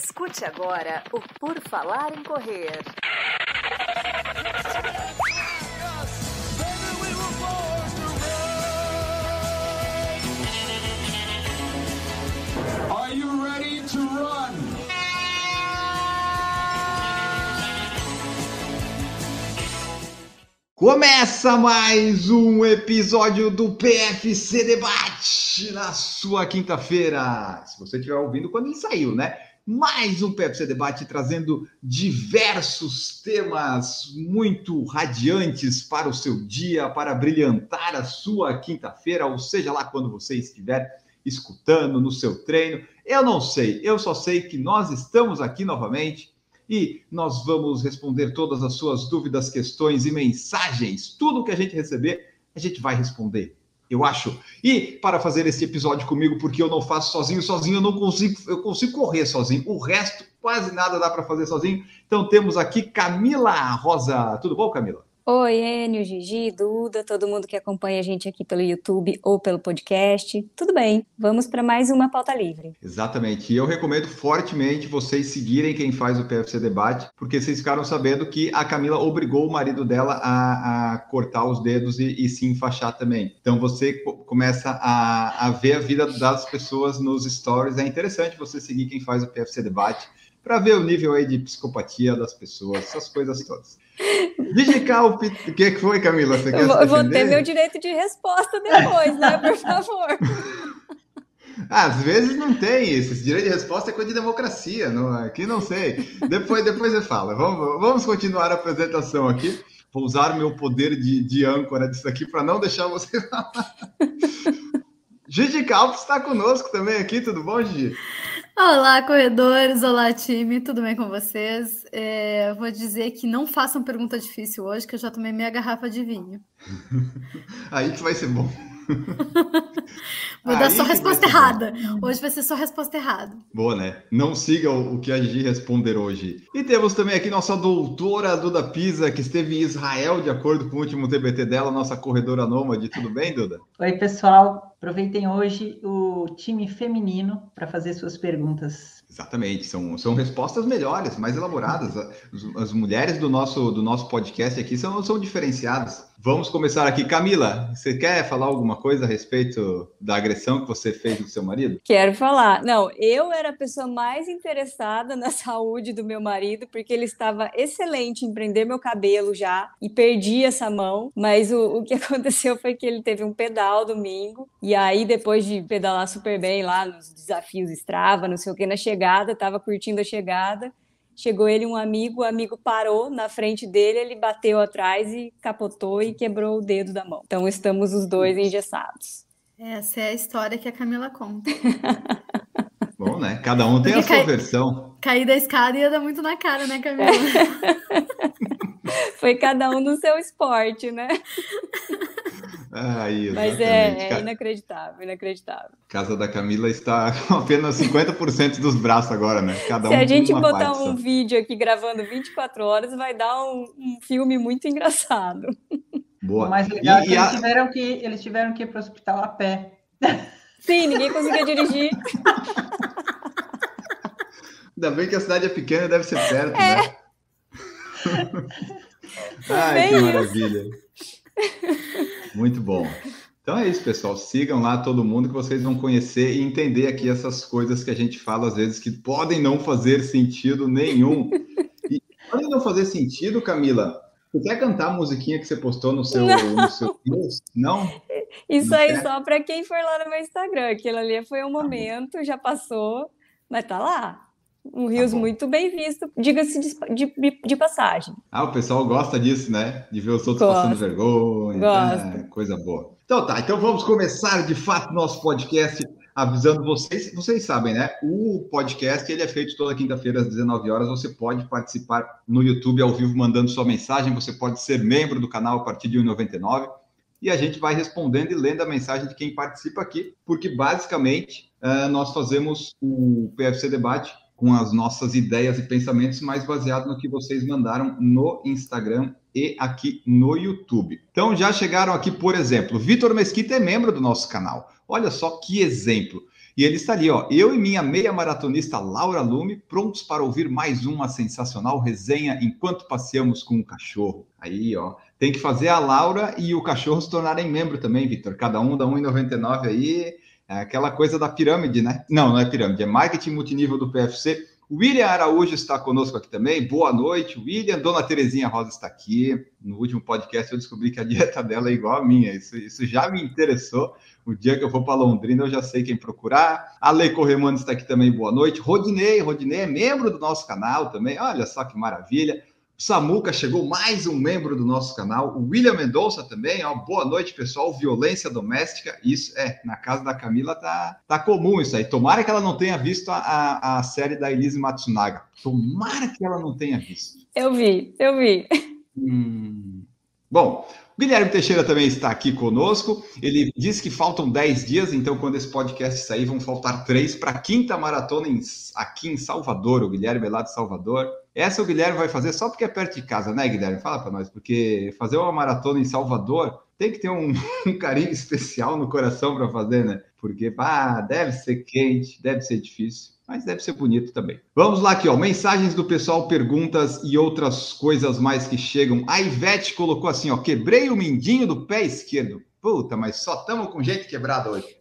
Escute agora o Por Falar em Correr. Are you ready to run? Começa mais um episódio do PFC Debate na sua quinta-feira. Se você estiver ouvindo quando ele saiu, né? Mais um PFC Debate trazendo diversos temas muito radiantes para o seu dia, para brilhantar a sua quinta-feira, ou seja lá quando você estiver escutando no seu treino. Eu não sei, eu só sei que nós estamos aqui novamente e nós vamos responder todas as suas dúvidas, questões e mensagens. Tudo que a gente receber, a gente vai responder. Eu acho. E para fazer esse episódio comigo, porque eu não faço sozinho, sozinho eu não consigo, eu consigo correr sozinho. O resto, quase nada dá para fazer sozinho. Então temos aqui Camila Rosa. Tudo bom, Camila? Oi, Enio, Gigi, Duda, todo mundo que acompanha a gente aqui pelo YouTube ou pelo podcast. Tudo bem, vamos para mais uma pauta livre. Exatamente. E eu recomendo fortemente vocês seguirem quem faz o PFC Debate, porque vocês ficaram sabendo que a Camila obrigou o marido dela a, a cortar os dedos e, e, se enfaixar também. Então você começa a, a ver a vida das pessoas nos stories. É interessante você seguir quem faz o PFC Debate para ver o nível aí de psicopatia das pessoas, essas coisas todas. Digital, o que, que foi, Camila? Você quer eu, vou ter meu direito de resposta depois, né? Por favor. Às vezes não tem isso. Esse direito de resposta é coisa de democracia. Não, aqui não sei. Depois, depois você fala. Vamos, vamos continuar a apresentação aqui. Vou usar meu poder de, de âncora disso aqui para não deixar você falar. Gigi Calpes está conosco também aqui. Tudo bom, Gigi? Olá, corredores! Olá, time! Tudo bem com vocês? É, vou dizer que não façam pergunta difícil hoje, que eu já tomei meia garrafa de vinho. Aí que vai ser bom. Vou Aí dar só resposta errada. Hoje vai ser só resposta errada. Boa, né? Não siga o que a Gigi responder hoje. E temos também aqui nossa doutora Duda Pisa, que esteve em Israel, de acordo com o último TBT dela, nossa corredora nômade. Tudo bem, Duda? Oi, pessoal. Aproveitem hoje o time feminino para fazer suas perguntas Exatamente, são, são respostas melhores, mais elaboradas. As, as, mulheres do nosso, do nosso podcast aqui são, são diferenciadas. Vamos começar aqui. Camila, você quer falar alguma coisa a respeito da agressão que você fez do seu marido? Quero falar. Não, eu era a pessoa mais interessada na saúde do meu marido, porque ele estava excelente em prender meu cabelo já e perdi essa mão. Mas o, o que aconteceu foi que ele teve um pedal domingo, e aí, depois de pedalar super bem lá nos desafios Strava, não sei o que, na chegada, estava curtindo a chegada. Chegou ele um amigo, o amigo parou na frente dele, ele bateu atrás e capotou e quebrou o dedo da mão. Então estamos os dois engessados. Essa é a história que a Camila conta. Bom, né? Cada um tem Porque a sua versão. Cair da escada ia dar muito na cara, né, Camila? Foi cada um no seu esporte, né? Aí, Mas é, é, inacreditável, inacreditável. Casa da Camila está com apenas 50% dos braços agora, né? Cada Se um a gente botar um vídeo aqui gravando 24 horas, vai dar um, um filme muito engraçado. Boa. O mais legal e, é que, eles, a... tiveram que eles tiveram que ir para o hospital a pé. Sim, ninguém conseguia dirigir. Ainda bem que a cidade é pequena, deve ser perto, é. né? Ai, Bem que maravilha. Muito bom. Então é isso, pessoal. Sigam lá todo mundo que vocês vão conhecer e entender aqui essas coisas que a gente fala às vezes que podem não fazer sentido nenhum. E podem não fazer sentido, Camila. Você quer cantar a musiquinha que você postou no seu, não. no seu? Não? Isso não aí quer? só para quem for lá no meu Instagram. Aquilo ali foi um momento, já passou, mas tá lá. Um Rios tá muito bem visto, diga-se de, de, de, passagem. Ah, o pessoal gosta disso, né? De ver os outros Gosto. passando vergonha. É, coisa boa. Então tá, então vamos começar de fato nosso podcast avisando vocês, vocês sabem, né? O podcast ele é feito toda quinta-feira às 19 horas. Você pode participar no YouTube ao vivo mandando sua mensagem. Você pode ser membro do canal a partir de 1,99 e a gente vai respondendo e lendo a mensagem de quem participa aqui, porque basicamente uh, nós fazemos o PFC Debate com as nossas ideias e pensamentos, mais baseado no que vocês mandaram no Instagram e aqui no YouTube. Então já chegaram aqui, por exemplo, Vitor Mesquita é membro do nosso canal. Olha só que exemplo. E ele está ali, ó. Eu e minha meia maratonista Laura Lume, prontos para ouvir mais uma sensacional resenha enquanto passeamos com o cachorro. Aí, ó. Tem que fazer a Laura e o cachorro se tornarem membro também, Vitor. Cada um dá 1,99 aí. É aquela coisa da pirâmide, né? Não, não é pirâmide, é marketing multinível do PFC. William Araújo está conosco aqui também. Boa noite, William. Dona Terezinha Rosa está aqui. No último podcast eu descobri que a dieta dela é igual à minha. Isso, isso já me interessou. O dia que eu for para Londrina eu já sei quem procurar. A Lei Corremano está aqui também. Boa noite. Rodinei, Rodinei é membro do nosso canal também. Olha só que maravilha. Samuca chegou mais um membro do nosso canal, o William Mendonça também, ó, boa noite pessoal, violência doméstica, isso é, na casa da Camila tá, tá comum isso aí, tomara que ela não tenha visto a, a, a série da Elise Matsunaga, tomara que ela não tenha visto. Eu vi, eu vi. Hum. Bom, Guilherme Teixeira também está aqui conosco. Ele disse que faltam 10 dias, então quando esse podcast sair, vão faltar três para a quinta maratona em, aqui em Salvador. O Guilherme é lá de Salvador. Essa o Guilherme vai fazer só porque é perto de casa, né, Guilherme? Fala para nós, porque fazer uma maratona em Salvador tem que ter um, um carinho especial no coração para fazer, né? Porque, ah, deve ser quente, deve ser difícil mas deve ser bonito também. Vamos lá aqui, ó, mensagens do pessoal, perguntas e outras coisas mais que chegam. A Ivete colocou assim, ó, quebrei o mindinho do pé esquerdo. Puta, mas só estamos com jeito quebrado hoje.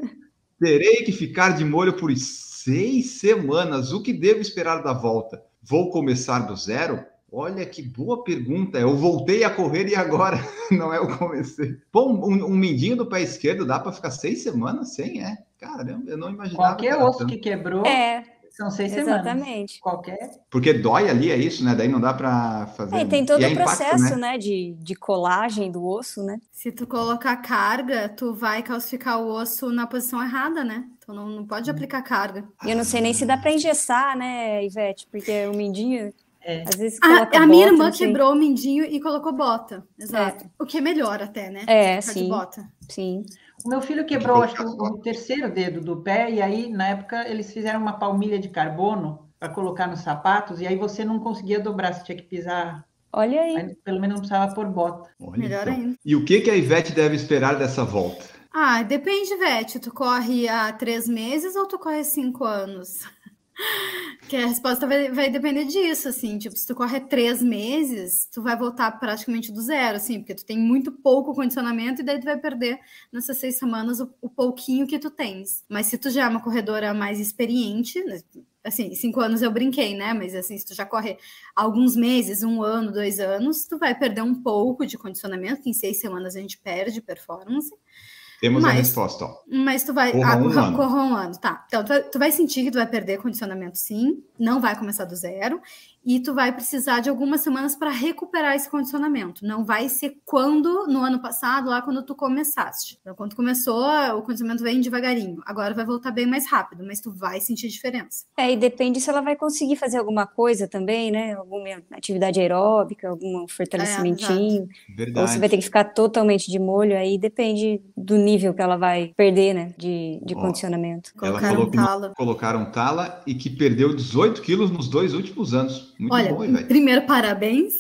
Terei que ficar de molho por seis semanas. O que devo esperar da volta? Vou começar do zero? Olha que boa pergunta. Eu voltei a correr e agora não é o comecei. Bom, um, um mindinho do pé esquerdo dá para ficar seis semanas sem, é? Caramba, eu não imaginava. Qualquer que osso tanto. que quebrou. É. São seis Exatamente. semanas. Qualquer. Porque dói ali, é isso, né? Daí não dá para fazer. É, tem todo o é processo, impacto, né? né? De, de colagem do osso, né? Se tu colocar carga, tu vai calcificar o osso na posição errada, né? Tu não, não pode aplicar carga. E eu não sei nem se dá para engessar, né, Ivete? Porque o mindinho. É. Às vezes a, a bota, minha irmã quebrou o mindinho e colocou bota. Exato. É. O que é melhor até, né? É, sim. bota. Sim. O meu filho quebrou, acho que o terceiro dedo do pé, e aí, na época, eles fizeram uma palmilha de carbono para colocar nos sapatos, e aí você não conseguia dobrar, você tinha que pisar. Olha aí. pelo menos não precisava pôr bota. Olha Melhor então. ainda. E o que, que a Ivete deve esperar dessa volta? Ah, depende, Ivete. Tu corre há três meses ou tu corre cinco anos? Que a resposta vai, vai, depender disso, assim, tipo, se tu corre três meses, tu vai voltar praticamente do zero, assim, porque tu tem muito pouco condicionamento e daí tu vai perder nessas seis semanas o, o pouquinho que tu tens. Mas se tu já é uma corredora mais experiente, né, assim, cinco anos eu brinquei, né, mas assim, se tu já corre alguns meses, um ano, dois anos, tu vai perder um pouco de condicionamento, que em seis semanas a gente perde performance, temos mas, a resposta. Ó. Mas tu vai. Corra, ah, um, ano. corra um ano. Tá. Então, tu vai, tu vai sentir que tu vai perder condicionamento, sim. Não vai começar do zero e tu vai precisar de algumas semanas para recuperar esse condicionamento. Não vai ser quando no ano passado, lá quando tu começaste. Então, quando tu começou, o condicionamento vem devagarinho. Agora vai voltar bem mais rápido, mas tu vai sentir diferença. É, e depende se ela vai conseguir fazer alguma coisa também, né? Alguma atividade aeróbica, algum fortalecimentinho. É, Verdade. Ou você vai ter que ficar totalmente de molho, aí depende do nível que ela vai perder, né? De, de condicionamento. Ela colocaram tala. Colocaram tala e que perdeu 18 quilos nos dois últimos anos. Muito Olha, bom, primeiro, parabéns.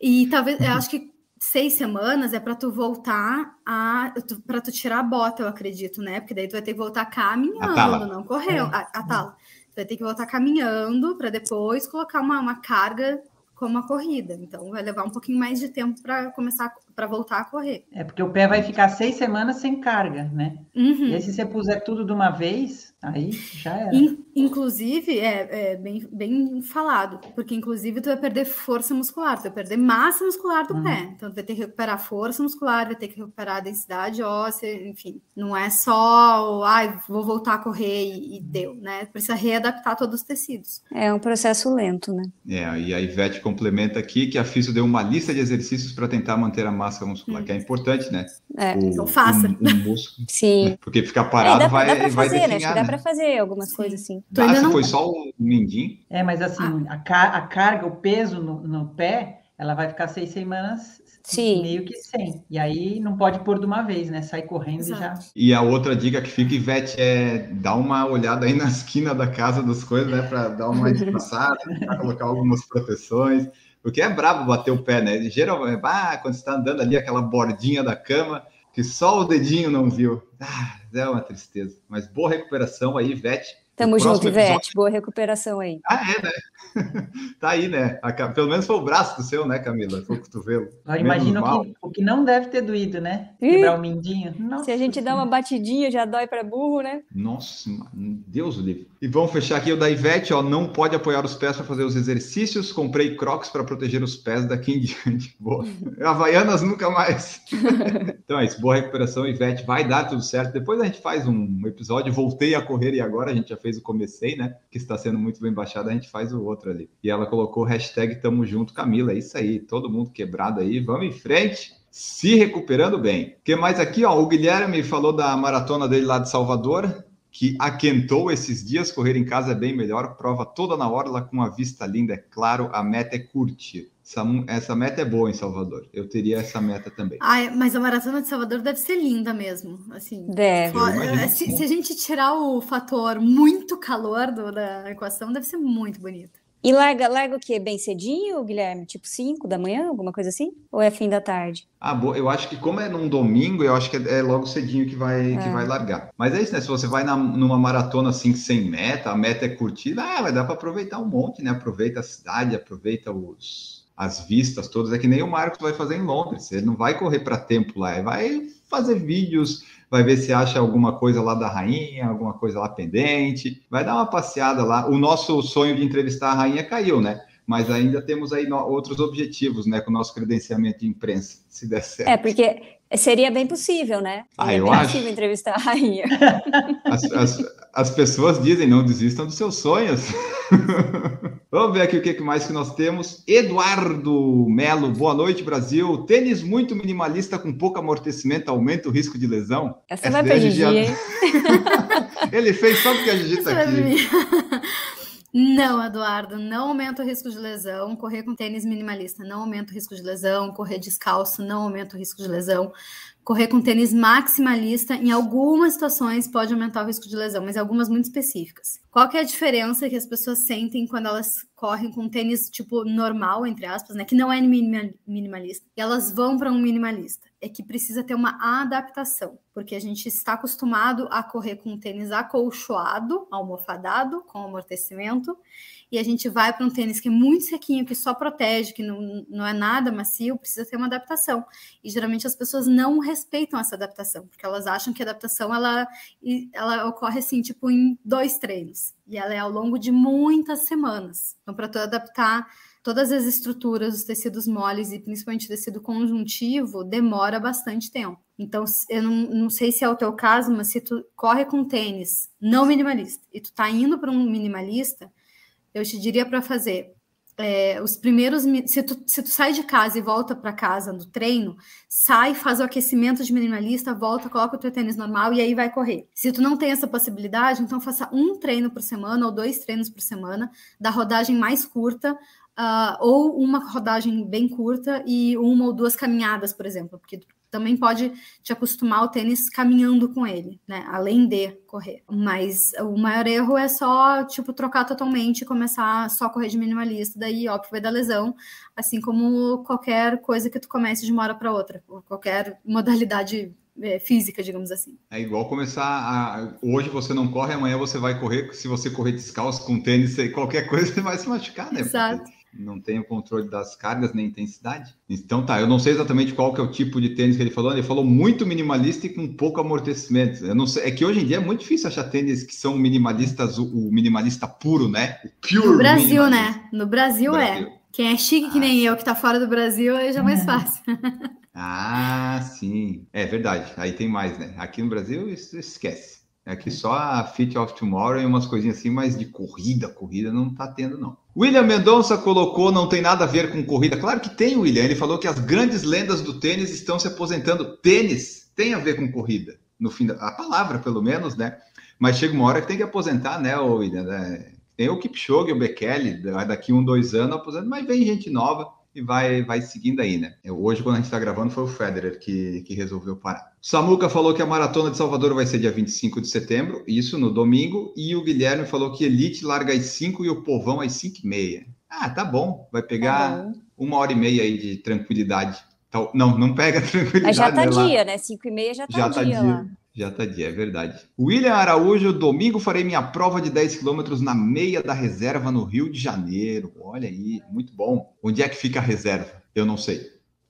E talvez, eu acho que seis semanas é para tu voltar a. para tu tirar a bota, eu acredito, né? Porque daí tu vai ter que voltar caminhando, não correu. É. A, a tala. Tu vai ter que voltar caminhando para depois colocar uma, uma carga como a corrida. Então vai levar um pouquinho mais de tempo para começar para voltar a correr. É porque o pé vai ficar seis semanas sem carga, né? Uhum. E aí, se você puser tudo de uma vez, aí já era. In, inclusive, é, é, bem, bem falado, porque inclusive tu vai perder força muscular, tu vai perder massa muscular do uhum. pé. Então tu vai ter que recuperar força muscular, vai ter que recuperar a densidade óssea, enfim. Não é só, ai, vou voltar a correr e, e deu, né? Precisa readaptar todos os tecidos. É um processo lento, né? É, e a Ivete complementa aqui que a Físio deu uma lista de exercícios para tentar manter a massa massa muscular, hum. que é importante, né? É, o, então faça. O, o músculo, Sim. Né? Porque ficar parado é, dá, vai, dá pra vai fazer, definhar, né? Acho que dá né? para fazer algumas Sim. coisas assim. Dá, se não... foi só o mindinho. É, mas assim, ah. a, car a carga, o peso no, no pé, ela vai ficar seis semanas Sim. meio que sem. E aí não pode pôr de uma vez, né? Sai correndo Exato. e já. E a outra dica que fica, Ivete, é dar uma olhada aí na esquina da casa das coisas, né? Para dar uma espaçada, para colocar algumas proteções. Porque é brabo bater o pé, né? Geralmente, ah, quando você está andando ali, aquela bordinha da cama, que só o dedinho não viu. Ah, é uma tristeza. Mas boa recuperação aí, Vete. Tamo junto, Ivete. episódio- Boa recuperação aí. Ah, é, né? tá aí, né? A Pelo menos foi o braço do seu, né, Camila? Foi o cotovelo. Imagina mal. o que, o que não deve ter doído, né? Ih. Quebrar o mindinho. Nossa Se a gente dá uma batidinha, já dói para burro, né? Nossa, Deus o livre. E vamos fechar aqui o da Ivete, ó. Não pode apoiar os pés para fazer os exercícios. Comprei crocs para proteger os pés daqui em diante. Boa. Havaianas nunca mais. então é isso. Boa recuperação, Ivete. Vai dar tudo certo. Depois a gente faz um episódio. Voltei a correr e agora a gente já fez o comecei, né? Que está sendo muito bem baixado. A gente faz o outro ali. E ela colocou hashtag Tamo Junto, Camila. É isso aí. Todo mundo quebrado aí. Vamos em frente. Se recuperando bem. O que mais aqui, ó? O Guilherme falou da maratona dele lá de Salvador que aquentou esses dias, correr em casa é bem melhor, prova toda na orla com a vista linda, é claro, a meta é curtir. Essa, essa meta é boa em Salvador, eu teria essa meta também. Ai, mas a Maratona de Salvador deve ser linda mesmo, assim. Deve. Imagino se, que sim. se a gente tirar o fator muito calor do- da equação, deve ser muito bonita. E larga, larga o quê? Bem cedinho, Guilherme? Tipo 5 da manhã, alguma coisa assim? Ou é fim da tarde? Ah, boa, eu acho que como é num domingo, eu acho que é, é logo cedinho que vai, que É. vai largar. Mas é isso, né? Se você vai na- numa maratona assim sem meta, a meta é curtir, ah, vai dar para aproveitar um monte, né? Aproveita a cidade, aproveita os, as vistas todas. É que nem o Marcos vai fazer em Londres. Ele não vai correr para tempo lá, ele vai fazer vídeos, vai ver se acha alguma coisa lá da rainha, alguma coisa lá pendente, vai dar uma passeada lá. O nosso sonho de entrevistar a rainha caiu, né? Mas ainda temos aí outros objetivos, né? Com o nosso credenciamento de imprensa, se der certo. É, porque seria bem possível, né? Ah, eu bem acho. possível entrevistar a rainha. As, as, as pessoas dizem, não desistam dos seus sonhos. Vamos ver aqui o que mais que nós temos. Eduardo Melo, boa noite, Brasil. Tênis muito minimalista com pouco amortecimento aumenta o risco de lesão? Essa Essa vai pra Gigi já-? Ele fez só porque a Gigi tá é aqui. Não, Eduardo, não aumenta o risco de lesão. Correr com tênis minimalista não aumenta o risco de lesão. Correr descalço não aumenta o risco de lesão. Correr com tênis maximalista, em algumas situações, pode aumentar o risco de lesão, mas algumas muito específicas. Qual que é a diferença que as pessoas sentem quando elas correm com tênis tipo normal, entre aspas, né? Que não é minima- minimalista, e elas vão para um minimalista? É que precisa ter uma adaptação, porque a gente está acostumado a correr com um tênis acolchoado, almofadado, com amortecimento, e a gente vai para um tênis que é muito sequinho, que só protege, que não, não é nada macio, precisa ter uma adaptação. E geralmente as pessoas não respeitam essa adaptação, porque elas acham que a adaptação ela, ela ocorre assim, tipo, em dois treinos. E ela é ao longo de muitas semanas. Então, para tu adaptar todas as estruturas, os tecidos moles e principalmente o tecido conjuntivo, demora bastante tempo. Então, eu não, não sei se é o teu caso, mas se tu corre com tênis não minimalista e tu tá indo para um minimalista, eu te diria para fazer é, os primeiros. Se tu, se tu sai de casa e volta para casa no treino, sai, faz o aquecimento de minimalista, volta, coloca o teu tênis normal e aí vai correr. Se tu não tem essa possibilidade, então faça um treino por semana ou dois treinos por semana, da rodagem mais curta. Ah, ou uma rodagem bem curta e uma ou duas caminhadas, por exemplo, porque também pode te acostumar ao tênis caminhando com ele, né? Além de correr. Mas o maior erro é só, tipo, trocar totalmente e começar só a correr de minimalista, daí, óbvio, vai dar lesão, assim como qualquer coisa que tu comece de uma hora para outra, ou qualquer modalidade é, física, digamos assim. É igual começar a. Hoje você não corre, amanhã você vai correr. Se você correr descalço com tênis, qualquer coisa você vai se machucar, né? Exato. Porque não tem o controle das cargas nem intensidade. Então tá, eu não sei exatamente qual que é o tipo de tênis que ele falou. Ele falou muito minimalista e com pouco amortecimento. Eu não sei, é que hoje em dia é muito difícil achar tênis que são minimalistas, o, o minimalista puro, né? O pure No Brasil, né? No Brasil, Brasil. é. Quem é chique que nem eu, que tá fora do Brasil, aí já é mais fácil. Ah, sim. É verdade. Aí tem mais, né? Aqui no Brasil, isso esquece. Aqui só a Fit of Tomorrow e umas coisinhas assim, mas de corrida, corrida não tá tendo, não. William Mendonça colocou, não tem nada a ver com corrida. Claro que tem, William. Ele falou que as grandes lendas do tênis estão se aposentando. Tênis tem a ver com corrida. No fim da a palavra, pelo menos, né? Mas chega uma hora que tem que aposentar, né, William? né? Tem o Kipchoge, o Bekele, daqui um, dois anos aposenta, mas vem gente nova e vai, vai seguindo aí, né? Hoje, quando a gente está gravando, foi o Federer que, que resolveu parar. Samuca falou que a maratona de Salvador vai ser dia 25 de setembro, isso no domingo, e o Guilherme falou que Elite larga às 5 e o Povão às 5 e meia. Ah, tá bom, vai pegar Tá uma hora e meia aí de tranquilidade Então, não, não pega tranquilidade. Mas já tá né, lá. dia, né? 5 e meia já tá Já dia tá dia. Já tá dia, é verdade. William Araújo, domingo farei minha prova de 10 quilômetros na meia da reserva no Rio de Janeiro. Olha aí, muito bom. Onde é que fica a reserva? Eu não sei.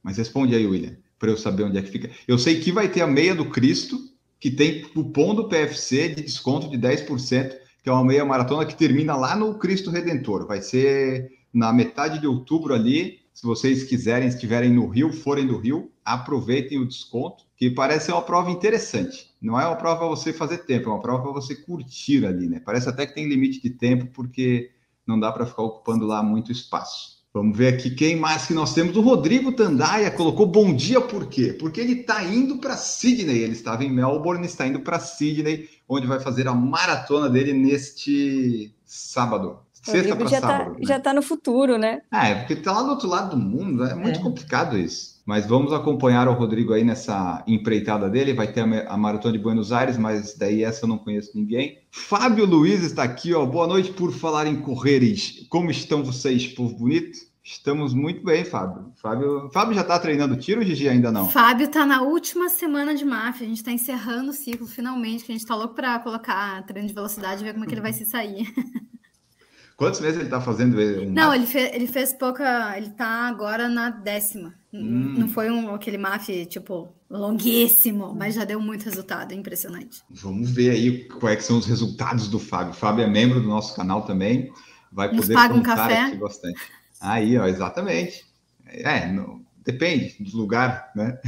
Mas responde aí, William, para eu saber onde é que fica. Eu sei que vai ter a meia do Cristo, que tem cupom do PFC de desconto de 10%, que é uma meia maratona que termina lá no Cristo Redentor. Vai ser na metade de outubro ali. Se vocês quiserem, estiverem no Rio, forem do Rio, aproveitem o desconto, que parece uma prova interessante. Não é uma prova para você fazer tempo, é uma prova para você curtir ali, né? Parece até que tem limite de tempo, porque não dá para ficar ocupando lá muito espaço. Vamos ver aqui quem mais que nós temos. O Rodrigo Tandaia colocou bom dia, por quê? Porque ele está indo para Sydney. Ele estava em Melbourne, está indo para Sydney, onde vai fazer a maratona dele neste sábado. Sexta para já, sábado. tá, né? já tá no futuro, né? Ah, é porque tá lá do outro lado do mundo, é muito É. complicado isso. Mas vamos acompanhar o Rodrigo aí nessa empreitada dele. Vai ter a ma- a Maratona de Buenos Aires, mas daí essa eu não conheço ninguém. Fábio Luiz está aqui, ó. Boa noite por falar em correres. Como estão vocês, povo bonito? Estamos muito bem, Fábio. Fábio, Fábio já tá treinando tiro, Gigi? Ainda não? Fábio tá na última semana de máfia. A gente tá encerrando o ciclo finalmente, que a gente tá louco pra colocar treino de velocidade e ver como é que ele vai se sair. Quantos meses ele tá fazendo um Não, ele, fe- ele fez pouca. Ele tá agora na décima. Hum. Não foi um, aquele MAF, tipo, longuíssimo, mas já deu muito resultado. É impressionante. Vamos ver aí quais são os resultados do Fábio. O Fábio é membro do nosso canal também. Vai Nos poder paga um café? bastante. Aí, ó, exatamente. É, não- depende do lugar, né?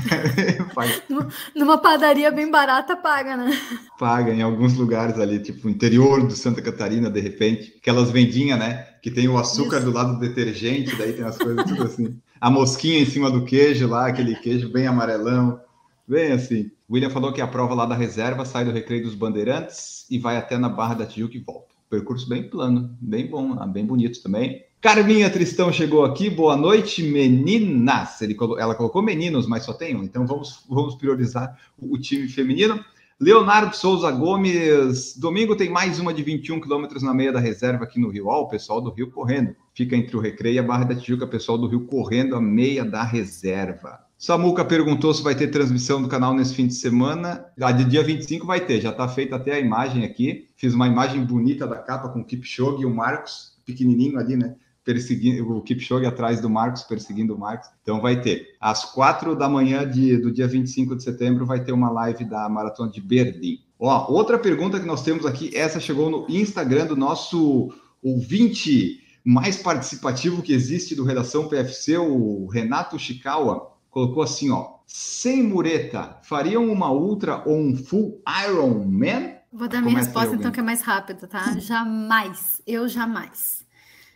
Numa padaria bem barata, paga, né? Paga em alguns lugares ali, tipo interior do Santa Catarina, de repente. Aquelas vendinhas, né? Que tem o açúcar Isso. do lado do detergente, daí tem as coisas tudo assim. A mosquinha em cima do queijo lá, aquele queijo bem amarelão. Bem assim. O William falou que a prova lá da reserva sai do Recreio dos Bandeirantes e vai até na Barra da Tijuca e volta. Percurso bem plano, bem bom, bem bonito também. Carminha Tristão chegou aqui, boa noite, meninas. Ele ela colocou meninos, mas só tem um, então vamos, vamos priorizar o, o time feminino. Leonardo Souza Gomes, domingo tem mais uma de 21 quilômetros na meia da reserva aqui no Rio. Ó, o pessoal do Rio correndo. Fica entre o Recreio e a Barra da Tijuca, pessoal do Rio correndo a meia da reserva. Samuca perguntou se vai ter transmissão do canal nesse fim de semana. Ah, de dia 25 vai ter, já está feita até a imagem aqui. Fiz uma imagem bonita da capa com o Kipchoge e o Marcos, pequenininho ali, né? Perseguindo o Kipchoge atrás do Marcos, perseguindo o Marcos. Então vai ter. Às quatro da manhã de, do dia 25 de setembro vai ter uma live da Maratona de Berlim. Ó, outra pergunta que nós temos aqui, essa chegou no Instagram do nosso ouvinte mais participativo que existe do Redação PFC, o Renato Chikawa, colocou assim, ó, sem mureta, fariam uma ultra ou um full Iron Man? Vou dar minha Começa aí, resposta, então, que é mais rápida, tá? Jamais. Eu jamais.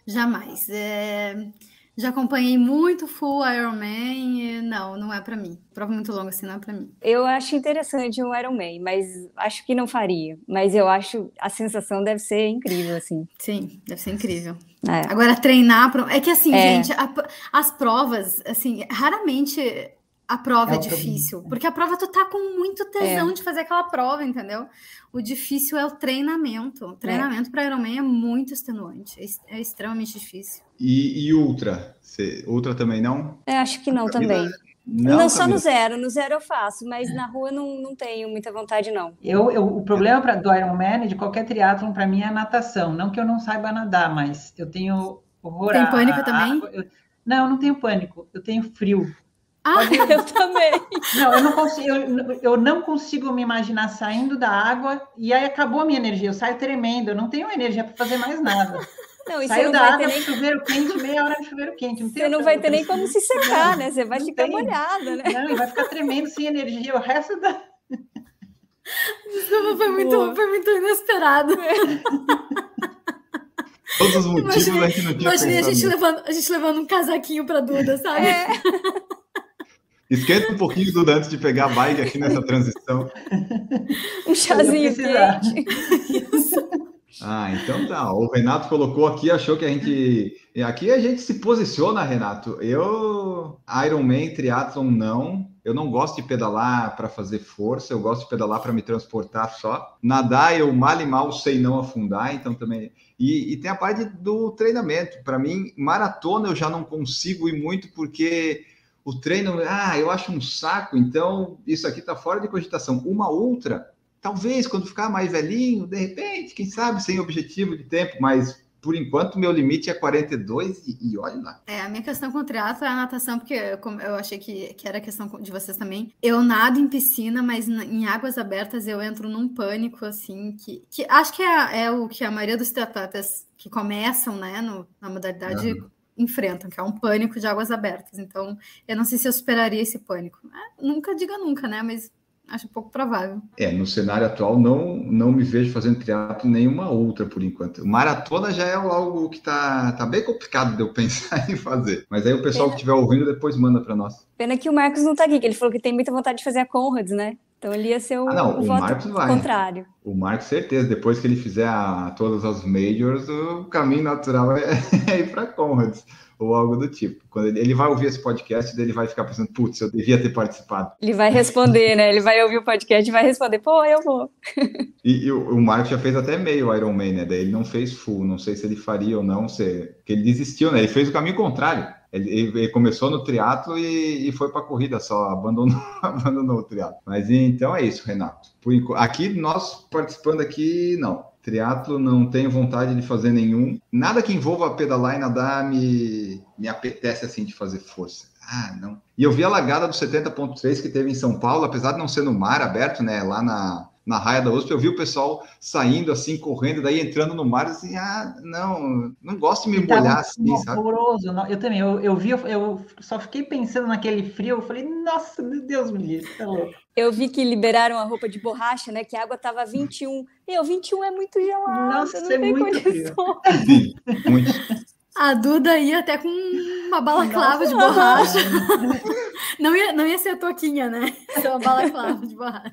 Jamais. É, Já acompanhei muito Full Ironman e não, não é pra mim. Prova muito longa assim não é pra mim. Eu acho interessante um Iron Man, mas acho que não faria. Mas eu acho a sensação deve ser incrível, assim. Sim, deve ser incrível. É. Agora, treinar. pro- É que assim, É. gente, a- as provas, assim, raramente a prova É é, o problema. difícil. Porque a prova tu tá com muito tesão de fazer aquela prova, entendeu? O difícil é o treinamento. O treinamento para Ironman é muito extenuante. É, é extremamente difícil. E, e ultra? Cê- ultra também não? Eu acho que não também. Não, Não, só no zero. No zero eu faço, mas na rua não, não tenho muita vontade, não. Eu, eu- o problema pra, do Ironman e de qualquer triatlon para mim é a natação. Não que eu não saiba nadar, mas eu tenho horror Tem pânico à também? Eu- não, eu não tenho pânico. Eu tenho frio. Ah, Eu também. Não, eu não consigo, eu, eu não consigo me imaginar saindo da água e aí acabou a minha energia. Eu saio tremendo, eu não tenho energia para fazer mais nada. Não, e você Saiu não da vai água, ter nem, chuveiro quente, meia hora de chuveiro quente. Não você não vai ter nem como se secar, né? Você vai Não ficar tem. molhada, né? Não, e vai ficar tremendo sem energia o resto da. desculpa, foi muito, Boa. foi muito inesperado. Todos os motivos Imaginei- a gente não tinha Imaginei a gente, levando, a gente levando um casaquinho pra Duda, sabe? É. Esquenta um pouquinho, Duda, antes de pegar a bike aqui nessa transição. Um chazinho quente. Ah, então tá. O Renato colocou aqui, achou que a gente. Aqui a gente se posiciona, Renato. Eu, Ironman, triatlon, não. Eu não gosto de pedalar para fazer força, eu gosto de pedalar para me transportar só. Nadar, eu mal e mal sei não afundar, então também. E, e tem a parte do treinamento. Para mim, maratona eu já não consigo ir muito porque o treino, ah, eu acho um saco, então isso aqui está fora de cogitação. Uma ultra, talvez quando ficar mais velhinho, de repente, quem sabe, sem objetivo de tempo, mas por enquanto, meu limite é 42 e, e olha lá. É, a minha questão com o triatlo é a natação, porque eu, eu achei que, que era questão de vocês também. Eu nado em piscina, mas em águas abertas eu entro num pânico, assim, que, que acho que é, é o que a maioria dos triatletas que começam, né, no, na modalidade uhum. Enfrentam, que é um pânico de águas abertas. Então, eu não sei se eu superaria esse pânico. É, nunca diga nunca, né, mas Acho pouco provável. É, no cenário atual não não me vejo fazendo triatlo nenhuma outra por enquanto. Maratona já é algo que tá, tá bem complicado de eu pensar em fazer. Mas aí o pessoal Pena. que estiver ouvindo depois manda para nós. Pena que o Marcos não tá aqui, que ele falou que tem muita vontade de fazer a Conrads, né? Então ele ia ser o, ah, não, o, o Marcos vai. contrário. O Marcos, certeza, depois que ele fizer a, todas as majors, o caminho natural é, é ir para Conrads ou algo do tipo. Quando ele, ele vai ouvir esse podcast, ele vai ficar pensando, putz, eu devia ter participado. Ele vai responder, né? Ele vai ouvir o podcast e vai responder, pô, eu vou. e, e o, o Marcos já fez até meio Iron Man, né? Daí ele não fez full, não sei se ele faria ou não, se, que ele desistiu, né? Ele fez o caminho contrário. Ele, ele começou no triatlo e, e foi para corrida só, abandonou, abandonou o triatlo. Mas então é isso, Renato. Por, aqui, nós participando aqui, não Triatlo não tenho vontade de fazer nenhum. Nada que envolva pedalar e nadar me, me apetece assim de fazer força. Ah, não. E eu vi a lagada do 70.3 que teve em São Paulo, apesar de não ser no mar aberto, né? Lá na, na raia da USP, eu vi o pessoal saindo assim, correndo, daí entrando no mar, assim, ah, não, não gosto de me molhar assim, horroroso. sabe? Eu também, eu, eu vi, eu só fiquei pensando naquele frio, eu falei, nossa, meu Deus me livre, tá louco. Eu vi que liberaram a roupa de borracha, né? Que a água tava 21. Meu, 21 é muito gelado. Nossa, não é tem muito condição. Frio. Sim, muito. A Duda ia até com uma balaclava de borracha. não, ia, não ia ser a toquinha, né? Ser uma balaclava de borracha.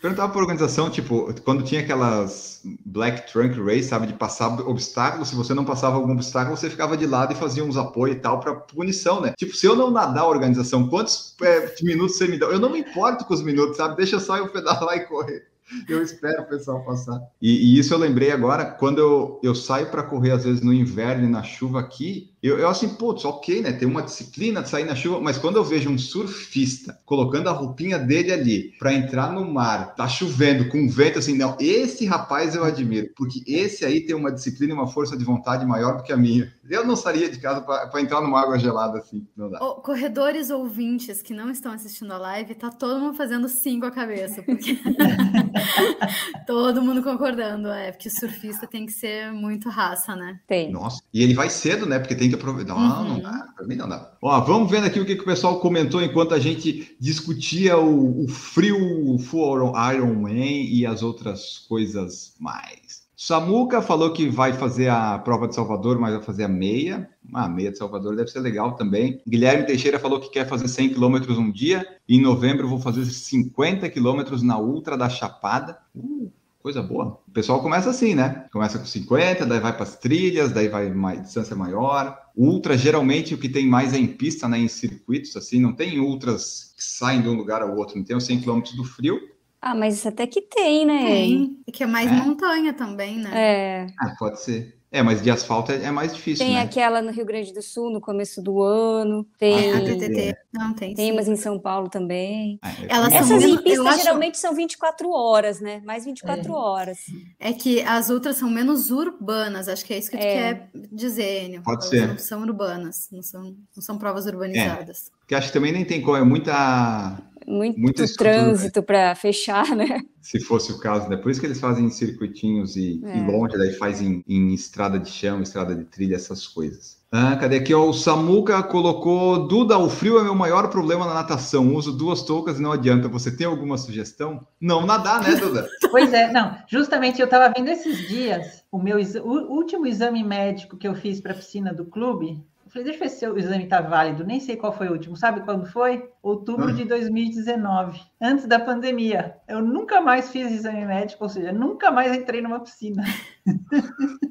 Perguntava por organização, tipo, quando tinha aquelas Black Trunk Race, sabe, de passar obstáculos, se você não passava algum obstáculo, você ficava de lado e fazia uns apoios e tal para punição, né? Tipo, se eu não nadar a organização, quantos é, minutos você me dá? Eu não me importo com os minutos, sabe? Deixa só eu pedalar e correr. Eu espero o pessoal passar. E, e, isso eu lembrei agora, quando eu, eu saio para correr, às vezes no inverno e na chuva aqui, eu, eu assim, putz, ok, né? Tem uma disciplina de sair na chuva, mas quando eu vejo um surfista colocando a roupinha dele ali para entrar no mar, tá chovendo, com vento, assim, não, esse rapaz eu admiro, porque esse aí tem uma disciplina e uma força de vontade maior do que a minha. Eu não sairia de casa para entrar numa água gelada assim, não dá. Oh, corredores ouvintes que não estão assistindo a live, tá todo mundo fazendo sim com a cabeça, porque todo mundo concordando, é, porque surfista tem que ser muito raça, né? Tem. Nossa, e ele vai cedo, né? Porque tem que aproveitar. Não, uhum. não dá, pra mim não dá. Ó, vamos vendo aqui o que, que o pessoal comentou enquanto a gente discutia o, o frio Full Iron Man e as outras coisas mais. Samuca falou que vai fazer a prova de Salvador, mas vai fazer a meia. Ah, a meia de Salvador deve ser legal também. Guilherme Teixeira falou que quer fazer 100 quilômetros um dia. Em novembro vou fazer 50 quilômetros na Ultra da Chapada. Uh, coisa boa. O pessoal começa assim, né? Começa com 50, daí vai para as trilhas, daí vai mais distância maior. Ultra, geralmente, o que tem mais é em pista, né? Em circuitos, assim. Não tem ultras que saem de um lugar ao outro. Não tem os 100 quilômetros do frio ah, mas isso até que tem, né? Tem. E que é mais é. montanha também, né? É. Ah, pode ser. É, mas de asfalto é, é mais difícil, Tem né? aquela no Rio Grande do Sul, no começo do ano. Tem... Ah, TTT. Não, tem Tem umas em São Paulo também. Ah, é Elas Essas em pista acho... geralmente são 24 horas, né? Mais 24 é. horas. É que as outras são menos urbanas, acho que é isso que tu é. quer dizer, Enio. Pode ser. Não são urbanas, não são, não são provas urbanizadas. É. Que acho que também nem tem como, é muita muito trânsito para fechar, né? Se fosse o caso, né? Por isso que eles fazem em circuitinhos e, é. e longe, daí fazem em, em, estrada de chão, estrada de trilha, essas coisas. Ah, cadê aqui? Ó, o Samuca colocou: Duda, o frio é meu maior problema na natação. Uso duas toucas e não adianta. Você tem alguma sugestão? Não nadar, né, Duda? pois é, não. Justamente eu estava vendo esses dias o meu o último exame médico que eu fiz para a piscina do clube falei, deixa eu ver se o exame está válido. Nem sei qual foi o último. Sabe quando foi? Outubro de 2019, antes da pandemia. Eu nunca mais fiz exame médico, ou seja, nunca mais entrei numa piscina.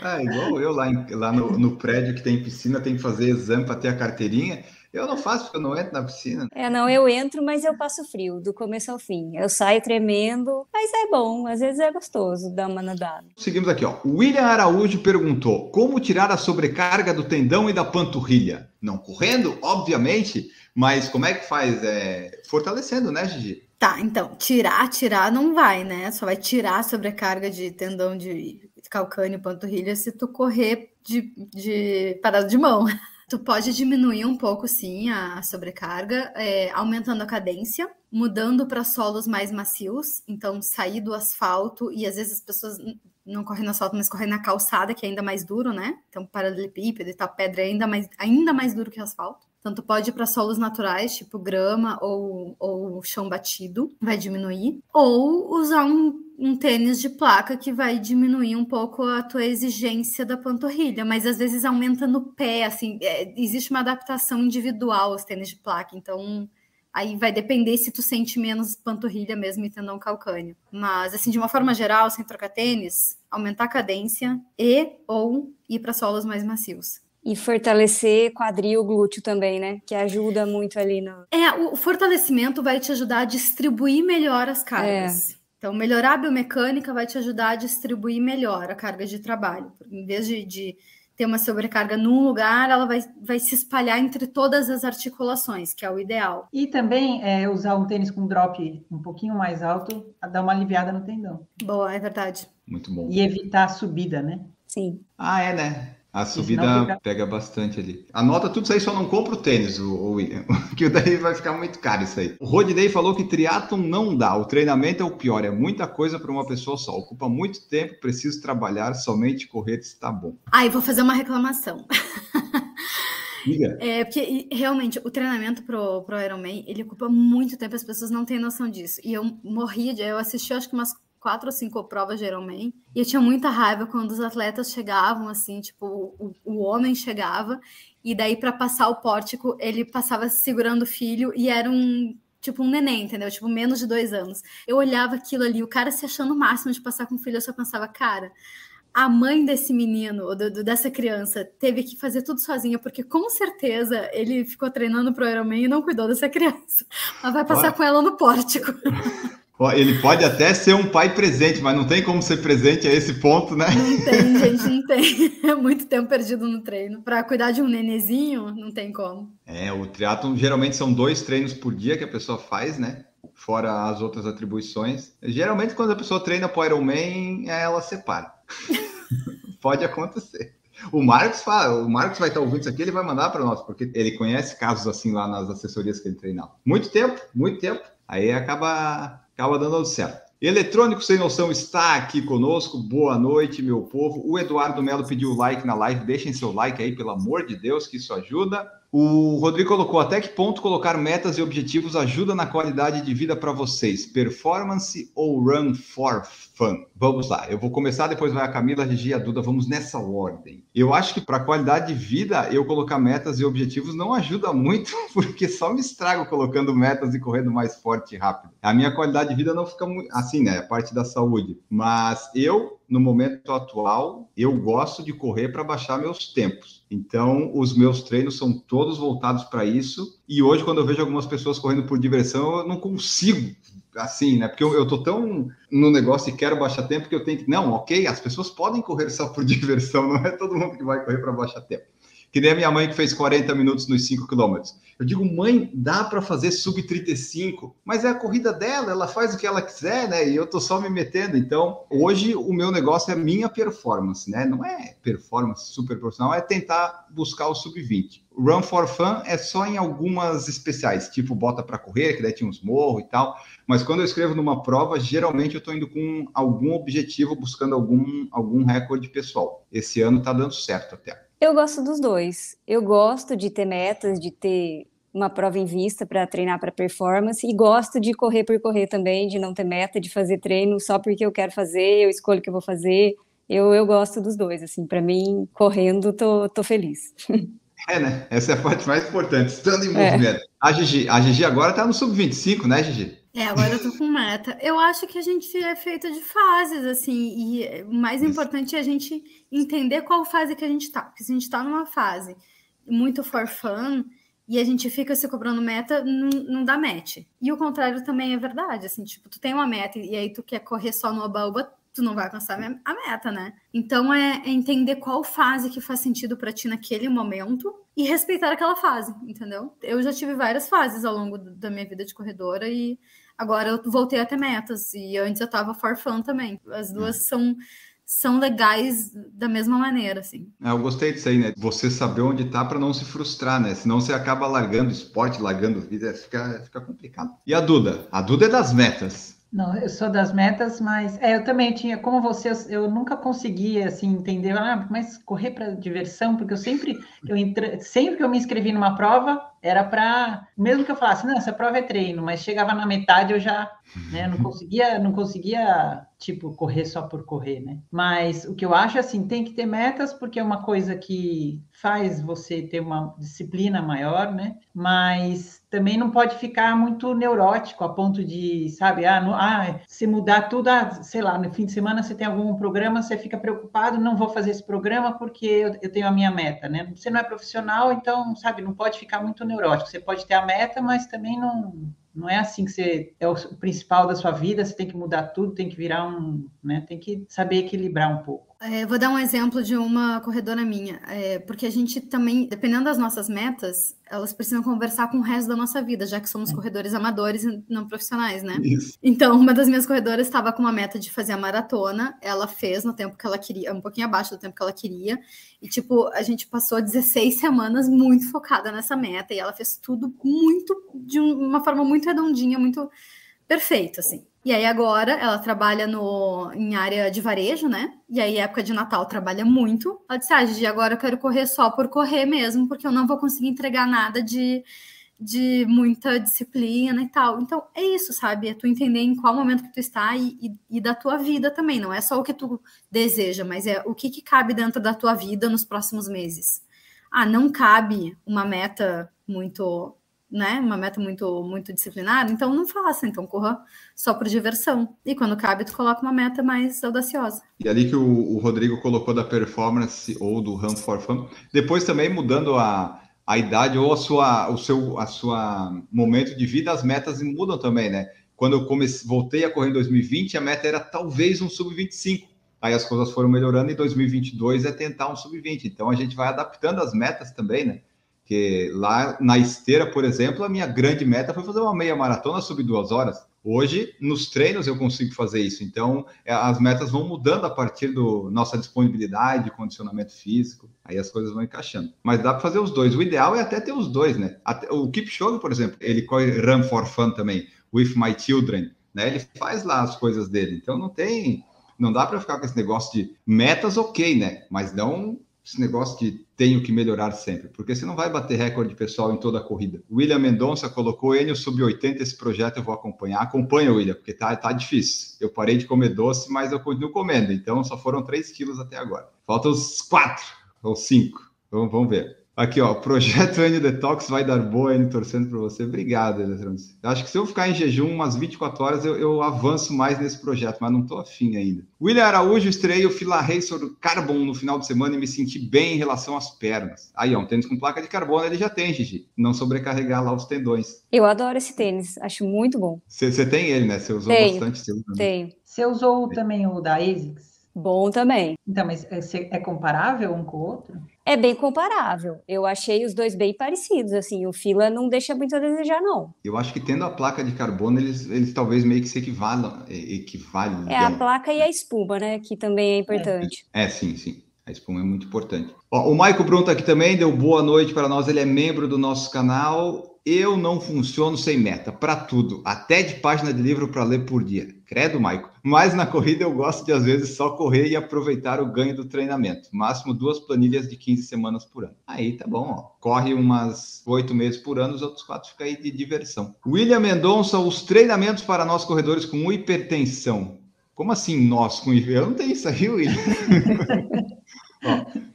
Ah, igual eu lá, em, lá no, no, prédio que tem piscina, tem que fazer exame para ter a carteirinha. Eu não faço porque eu não entro na piscina. É, não, eu entro, mas eu passo frio, do começo ao fim. Eu saio tremendo, mas é bom, às vezes é gostoso dar uma nadada. Seguimos aqui, ó. William Araújo perguntou: como tirar a sobrecarga do tendão e da panturrilha? Não correndo, obviamente, Mas como é que faz? É, fortalecendo, né, Gigi? Tá, então, tirar, tirar não vai, né? Só vai tirar a sobrecarga de tendão de calcâneo, panturrilha, se tu correr de, de parada de mão. Tu pode diminuir um pouco, sim, a sobrecarga, é, aumentando a cadência, mudando para solos mais macios, então sair do asfalto, e às vezes as pessoas não correm no asfalto, mas correm na calçada, que é ainda mais duro, né? Então, paralelepípedo e tal, pedra é ainda mais, ainda mais duro que asfalto. Então, tu pode ir para solos naturais, tipo grama ou, ou chão batido, vai diminuir. Ou usar um, um tênis de placa que vai diminuir um pouco a tua exigência da panturrilha, mas às vezes aumenta no pé, assim, é, existe uma adaptação individual aos tênis de placa, então aí vai depender se tu sente menos panturrilha mesmo e tendão calcâneo. Mas, assim, de uma forma geral, sem trocar tênis, aumentar a cadência e ou ir para solos mais macios. E fortalecer quadril, glúteo também, né? Que ajuda muito ali no. É, o fortalecimento vai te ajudar a distribuir melhor as cargas. É. Então, melhorar a biomecânica vai te ajudar a distribuir melhor a carga de trabalho. Em vez de, de ter uma sobrecarga num lugar, ela vai, vai se espalhar entre todas as articulações, que é o ideal. E também é, usar um tênis com drop um pouquinho mais alto, dar uma aliviada no tendão. Boa, é verdade. Muito bom. E evitar a subida, né? Sim. Ah, é, né? A subida fica... pega bastante ali. Anota tudo isso aí, só não compra o tênis, o, William, que daí vai ficar muito caro isso aí. O Rodney falou que triatlon não dá, o treinamento é o pior, é muita coisa para uma pessoa só, ocupa muito tempo, preciso trabalhar, somente correr está bom. Ah, vou fazer uma reclamação. É, porque realmente o treinamento pro, pro Ironman, ele ocupa muito tempo, as pessoas não têm noção disso. E eu morria de. Eu assisti acho que umas quatro ou cinco provas de Ironman. E eu tinha muita raiva quando os atletas chegavam, assim, tipo, o, o homem chegava, e daí para passar o pórtico, ele passava segurando o filho, e era um tipo um neném, entendeu? Tipo, menos de dois anos. Eu olhava aquilo ali, o cara se achando o máximo de passar com o filho, eu só pensava, cara, a mãe desse menino, do, do, dessa criança, teve que fazer tudo sozinha, porque com certeza ele ficou treinando pro Ironman e não cuidou dessa criança. Mas vai passar com ela no pórtico. Ele pode até ser um pai presente, mas não tem como ser presente a esse ponto, né? Não tem, gente, não tem. É muito tempo perdido no treino. Para cuidar de um nenezinho, não tem como. É, o triatlo geralmente são dois treinos por dia que a pessoa faz, né? Fora as outras atribuições. Geralmente, quando a pessoa treina para Ironman, ela separa. pode acontecer. O Marcos fala, o Marcos vai estar ouvindo isso aqui, ele vai mandar para nós, porque ele conhece casos assim lá nas assessorias que ele treinava. Muito tempo, muito tempo. Aí acaba acaba dando certo. Eletrônico Sem Noção está aqui conosco. Boa noite, meu povo. O Eduardo Melo pediu like na live. Deixem seu like aí, pelo amor de Deus, que isso ajuda. O Rodrigo colocou até que ponto colocar metas e objetivos ajuda na qualidade de vida para vocês? Performance ou run for fun? Vamos lá, eu vou começar, depois vai a Camila, a Regi e a Duda, vamos nessa ordem. Eu acho que para qualidade de vida, eu colocar metas e objetivos não ajuda muito, porque só me estrago colocando metas e correndo mais forte e rápido. A minha qualidade de vida não fica muito assim, né? A parte da saúde. Mas eu, no momento atual, eu gosto de correr para baixar meus tempos. Então, os meus treinos são todos voltados para isso. E hoje, quando eu vejo algumas pessoas correndo por diversão, eu não consigo assim, né? Porque eu, eu tô tão no negócio e quero baixar tempo que eu tenho que. Não, ok, as pessoas podem correr só por diversão, não é todo mundo que vai correr para baixar tempo. Que nem a minha mãe que fez 40 minutos nos 5 quilômetros. Eu digo, mãe, dá para fazer sub 35, mas é a corrida dela, ela faz o que ela quiser, né? E eu tô só me metendo. Então, hoje o meu negócio é minha performance, né? Não é performance super profissional, é tentar buscar o sub 20. Run for Fun é só em algumas especiais, tipo bota para correr, que daí tinha uns morros e tal. Mas quando eu escrevo numa prova, geralmente eu estou indo com algum objetivo, buscando algum, algum recorde pessoal. Esse ano está dando certo até. Eu gosto dos dois. Eu gosto de ter metas, de ter uma prova em vista para treinar para performance e gosto de correr por correr também, de não ter meta, de fazer treino só porque eu quero fazer, eu escolho o que eu vou fazer. Eu, eu gosto dos dois, assim, para mim, correndo, tô, tô feliz. É, né? Essa é a parte mais importante, estando em é. movimento. É. A, Gigi, a Gigi agora tá no sub-25, né, Gigi? É, agora eu tô com meta. Eu acho que a gente é feito de fases, assim, e o mais importante é a gente entender qual fase que a gente tá. Porque se a gente tá numa fase muito for fun e a gente fica se cobrando meta, não, não dá match. E o contrário também é verdade, assim, tipo, tu tem uma meta e aí tu quer correr só no oba-oba, tu não vai alcançar a meta, né? Então é, é entender qual fase que faz sentido para ti naquele momento e respeitar aquela fase, entendeu? Eu já tive várias fases ao longo da minha vida de corredora e agora eu voltei a ter metas e antes eu tava for fun também. As duas são são legais da mesma maneira, assim. É, eu gostei disso aí, né? Você saber onde tá para não se frustrar, né? Senão você acaba largando esporte, largando vida, fica, fica complicado. E a Duda? A Duda é das metas. Não, eu sou das metas, mas é, eu também tinha, como você, eu nunca conseguia assim entender, ah, mas correr para diversão, porque eu sempre, eu entre, sempre que eu me inscrevi numa prova, era para, mesmo que eu falasse, não, essa prova é treino, mas chegava na metade eu já, né, não conseguia, não conseguia, tipo, correr só por correr, né? Mas o que eu acho, assim, tem que ter metas, porque é uma coisa que faz você ter uma disciplina maior, né? Mas também não pode ficar muito neurótico a ponto de, sabe, ah, ah se mudar tudo, ah, sei lá, no fim de semana você tem algum programa, você fica preocupado, não vou fazer esse programa porque eu, eu tenho a minha meta, né? Você não é profissional, então, sabe, não pode ficar muito neurótico neurótico. Você pode ter a meta, mas também não, não é assim que você é o principal da sua vida, você tem que mudar tudo, tem que virar um, né? Tem que saber equilibrar um pouco. É, vou dar um exemplo de uma corredora minha, é, porque a gente também, dependendo das nossas metas, elas precisam conversar com o resto da nossa vida, já que somos corredores amadores e não profissionais, né? Isso. Então, uma das minhas corredoras estava com uma meta de fazer a maratona, ela fez no tempo que ela queria, um pouquinho abaixo do tempo que ela queria, e tipo, a gente passou 16 semanas muito focada nessa meta, e ela fez tudo muito, de uma forma muito redondinha, muito perfeita, assim. E aí agora ela trabalha no, em área de varejo, né? E aí época de Natal trabalha muito. Ela disse, ah, Gigi, agora eu quero correr só por correr mesmo, porque eu não vou conseguir entregar nada de, de muita disciplina e tal. Então é isso, sabe? É tu entender em qual momento que tu está e, e, e da tua vida também. Não é só o que tu deseja, mas é o que, que cabe dentro da tua vida nos próximos meses. Ah, não cabe uma meta muito né, uma meta muito muito disciplinada, então não faça, então corra só por diversão. E quando cabe, tu coloca uma meta mais audaciosa. E ali que o, o Rodrigo colocou da performance ou do run for fun, depois também mudando a, a idade ou a sua o seu a sua momento de vida, as metas mudam também, né? Quando eu comecei, voltei a correr em 2020, a meta era talvez um sub 25. Aí as coisas foram melhorando e 2022 é tentar um sub 20. Então a gente vai adaptando as metas também, né? Porque lá na esteira, por exemplo, a minha grande meta foi fazer uma meia maratona sub duas horas. Hoje, nos treinos, eu consigo fazer isso. Então, é, as metas vão mudando a partir da nossa disponibilidade, condicionamento físico. Aí as coisas vão encaixando. Mas dá para fazer os dois. O ideal é até ter os dois, né? Até, o Kipchoge, por exemplo, ele corre Run for Fun também, With My Children. Né? Ele faz lá as coisas dele. Então, não tem... Não dá para ficar com esse negócio de metas, ok, né? Mas não esse negócio de tenho que melhorar sempre, porque você não vai bater recorde pessoal em toda a corrida. William Mendonça colocou Enio sub-80, esse projeto eu vou acompanhar. Acompanha, William, porque tá, tá difícil. Eu parei de comer doce, mas eu continuo comendo, então só foram 3 quilos até agora. Faltam os 4 ou 5. Vamos, vamos ver. Aqui, ó, projeto N Detox vai dar boa, N torcendo para você. Obrigado, Eletrons. Acho que se eu ficar em jejum umas 24 horas, eu, eu avanço mais nesse projeto, mas não estou afim ainda. William Araújo, estreiei o Fila Racer Carbon no final de semana e me senti bem em relação às pernas. Aí, ó, um tênis com placa de carbono ele já tem, Gigi. Não sobrecarregar lá os tendões. Eu adoro esse tênis, acho muito bom. Você tem ele, né? Você usou tenho, bastante. Seu tenho. Você usou também o da ASICS? Bom também. Então, mas é, é comparável um com o outro? É bem comparável. Eu achei os dois bem parecidos, assim. O fila não deixa muito a desejar, não. Eu acho que tendo a placa de carbono, eles, eles talvez meio que se equivalam. equivalem. É, a placa e a espuma, né? Que também é importante. É, é sim, sim. A espuma é muito importante. Ó, o Maico Bruno tá aqui também, deu boa noite para nós. Ele é membro do nosso canal. Eu não funciono sem meta, para tudo, até de página de livro para ler por dia. Credo, Maico. Mas na corrida eu gosto de, às vezes, só correr e aproveitar o ganho do treinamento. Máximo duas planilhas de 15 semanas por ano. Aí tá bom, ó. Corre umas oito meses por ano, os outros quatro ficam aí de diversão. William Mendonça, os treinamentos para nós corredores com hipertensão. Como assim nós com hipertensão? Eu não tenho isso aí, William.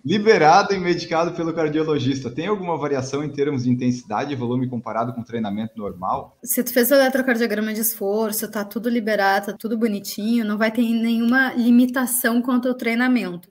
liberado e medicado pelo cardiologista. Tem alguma variação em termos de intensidade e volume comparado com treinamento normal? Se tu fez o eletrocardiograma de esforço, tá tudo liberado, tá tudo bonitinho, não vai ter nenhuma limitação quanto ao treinamento.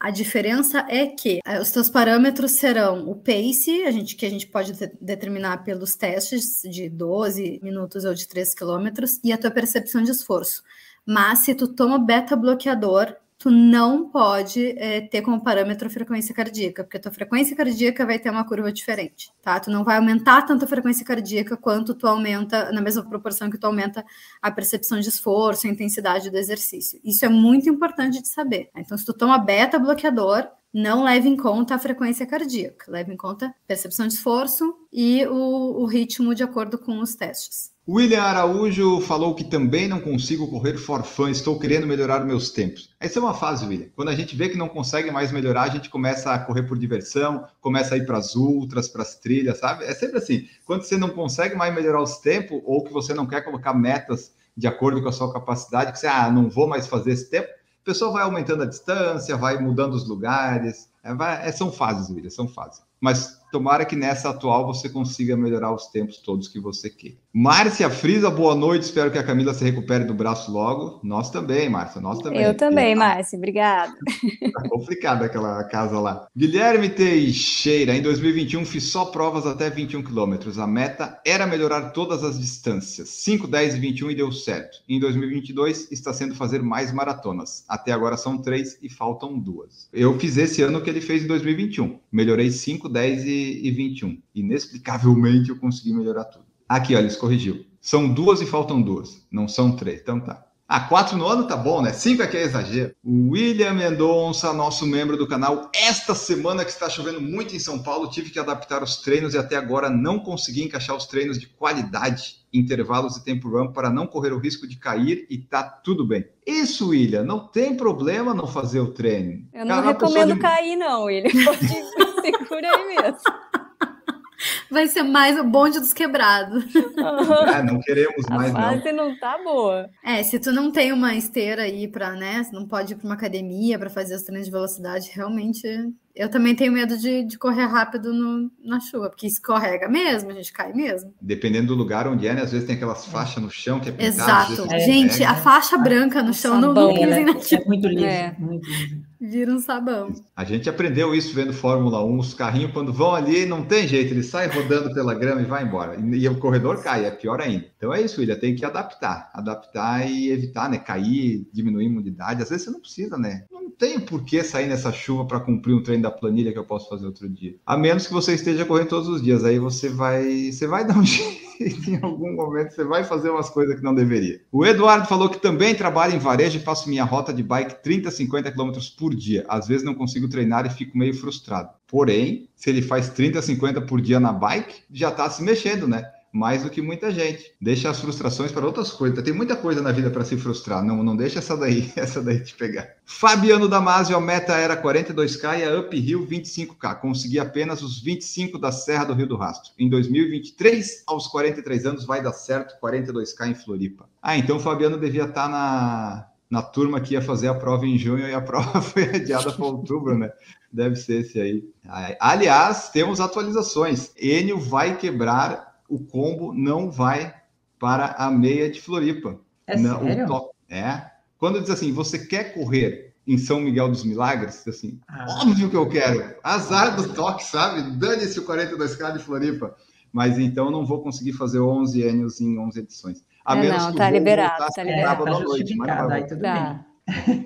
A diferença é que eh, os teus parâmetros serão o pace, a gente, que a gente pode determinar pelos testes de 12 minutos ou de 3 quilômetros, e a tua percepção de esforço Mas se tu toma beta-bloqueador, tu não pode é, ter como parâmetro a frequência cardíaca, porque a tua frequência cardíaca vai ter uma curva diferente, tá? Tu não vai aumentar tanto a frequência cardíaca quanto tu aumenta, na mesma proporção que tu aumenta a percepção de esforço, a intensidade do exercício. Isso é muito importante de saber. Então, se tu toma beta-bloqueador, não leve em conta a frequência cardíaca, leve em conta a percepção de esforço e o, o ritmo de acordo com os testes. William Araújo falou que também não consigo correr for fun, estou querendo melhorar meus tempos. Essa é uma fase, William. Quando a gente vê que não consegue mais melhorar, a gente começa a correr por diversão, começa a ir para as ultras, para as trilhas, sabe? É sempre assim. Quando você não consegue mais melhorar os tempos ou que você não quer colocar metas de acordo com a sua capacidade, que você, ah, não vou mais fazer esse tempo, a pessoa vai aumentando a distância, vai mudando os lugares. É, vai, é, são fases, William, são fases. Mas Tomara que nessa atual você consiga melhorar os tempos todos que você quer. Márcia Frisa, boa noite. Espero que a Camila se recupere do braço logo. Nós também, Márcia, nós também. Eu também, Márcia, obrigada. Tá complicada aquela casa lá. Guilherme Teixeira, em 2021 fiz só provas até 21 quilômetros. A meta era melhorar todas as distâncias, 5, 10 e 21 e deu certo. Em 2022 está sendo fazer mais maratonas. Até agora são três e faltam duas. Eu fiz esse ano que ele fez em 2021. Melhorei 5, 10 e e 21. Inexplicavelmente eu consegui melhorar tudo. Aqui, olha, eles corrigiu. São duas e faltam duas, não são três. Então tá. Ah, quatro no ano tá bom, né? Cinco aqui é exagero. O William Mendonça, nosso membro do canal, esta semana que está chovendo muito em São Paulo, tive que adaptar os treinos e até agora não consegui encaixar os treinos de qualidade, intervalos e tempo run para não correr o risco de cair e tá tudo bem. Isso, William, não tem problema não fazer o treino. Eu não Cara, recomendo de... cair, não, William. Segura aí mesmo. Vai ser mais o bonde dos quebrados. É, não queremos mais, não. A fase não. não tá boa. É, se tu não tem uma esteira aí para, né, não pode ir para uma academia para fazer os treinos de velocidade, realmente eu também tenho medo de, de correr rápido no, na chuva, porque escorrega mesmo, a gente cai mesmo. Dependendo do lugar onde é, né? Às vezes tem aquelas faixas no chão que é pintado, Exato. É, gente, a faixa branca no chão não, não né? É muito liso, é. muito liso. Vira um sabão. A gente aprendeu isso vendo Fórmula 1. Os carrinhos, quando vão ali, não tem jeito, eles saem rodando pela grama e vai embora. E, e o corredor cai, é pior ainda. Então é isso, William, tem que adaptar. Adaptar e evitar, né? Cair, diminuir a imunidade. Às vezes você não precisa, né? Não tem por que sair nessa chuva para cumprir um treino da planilha que eu posso fazer outro dia. A menos que você esteja correndo todos os dias. Aí você vai, você vai dar um jeito em algum momento, você vai fazer umas coisas que não deveria. O Eduardo falou que também trabalha em varejo e faço minha rota de bike 30, 50 km por dia. Às vezes não consigo treinar e fico meio frustrado. Porém, se ele faz 30, 50 por dia na bike, já está se mexendo, né? Mais do que muita gente. Deixa as frustrações para outras coisas. Tem muita coisa na vida para se frustrar. Não, não deixa essa daí, essa daí te pegar. Fabiano Damasio, a meta era 42k e a uphill 25k. Consegui apenas os 25 da Serra do Rio do Rastro. Em 2023, aos 43 anos, vai dar certo 42k em Floripa. Ah, então o Fabiano devia estar tá na, na turma que ia fazer a prova em junho e a prova foi adiada para outubro, né? Deve ser esse aí. Aliás, temos atualizações. Enio vai quebrar o combo não vai para a meia de Floripa. É não, sério? é. Quando diz assim, você quer correr em São Miguel dos Milagres, assim, ah. óbvio que eu quero. Azar do toque, sabe? Dane-se o 42K de Floripa. Mas então não vou conseguir fazer 11 anos em 11 edições. A é, menos não, que tá liberado, tá liberado. Tá noite, aí tudo tá.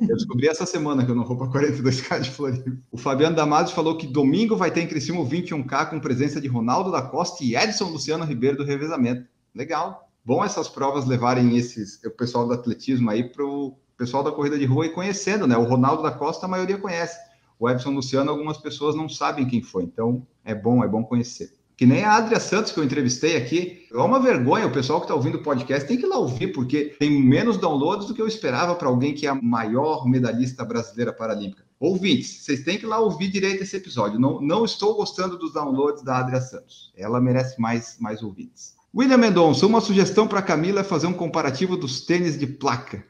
Eu descobri essa semana que eu não vou para 42K de Floripa. O Fabiano Damasio falou que domingo vai ter em Criciúma o 21K com presença de Ronaldo da Costa e Edson Luciano Ribeiro do revezamento. Legal. Bom essas provas levarem esses, o pessoal do atletismo aí para o pessoal da corrida de rua e conhecendo, né? O Ronaldo da Costa a maioria conhece. O Edson Luciano algumas pessoas não sabem quem foi. Então é bom, é bom conhecer. Que nem a Adria Santos, que eu entrevistei aqui. É uma vergonha, o pessoal que está ouvindo o podcast tem que ir lá ouvir, porque tem menos downloads do que eu esperava para alguém que é a maior medalhista brasileira paralímpica. Ouvintes, vocês têm que ir lá ouvir direito esse episódio. Não, não estou gostando dos downloads da Adria Santos. Ela merece mais, mais ouvintes. William Mendonça, uma sugestão para a Camila é fazer um comparativo dos tênis de placa.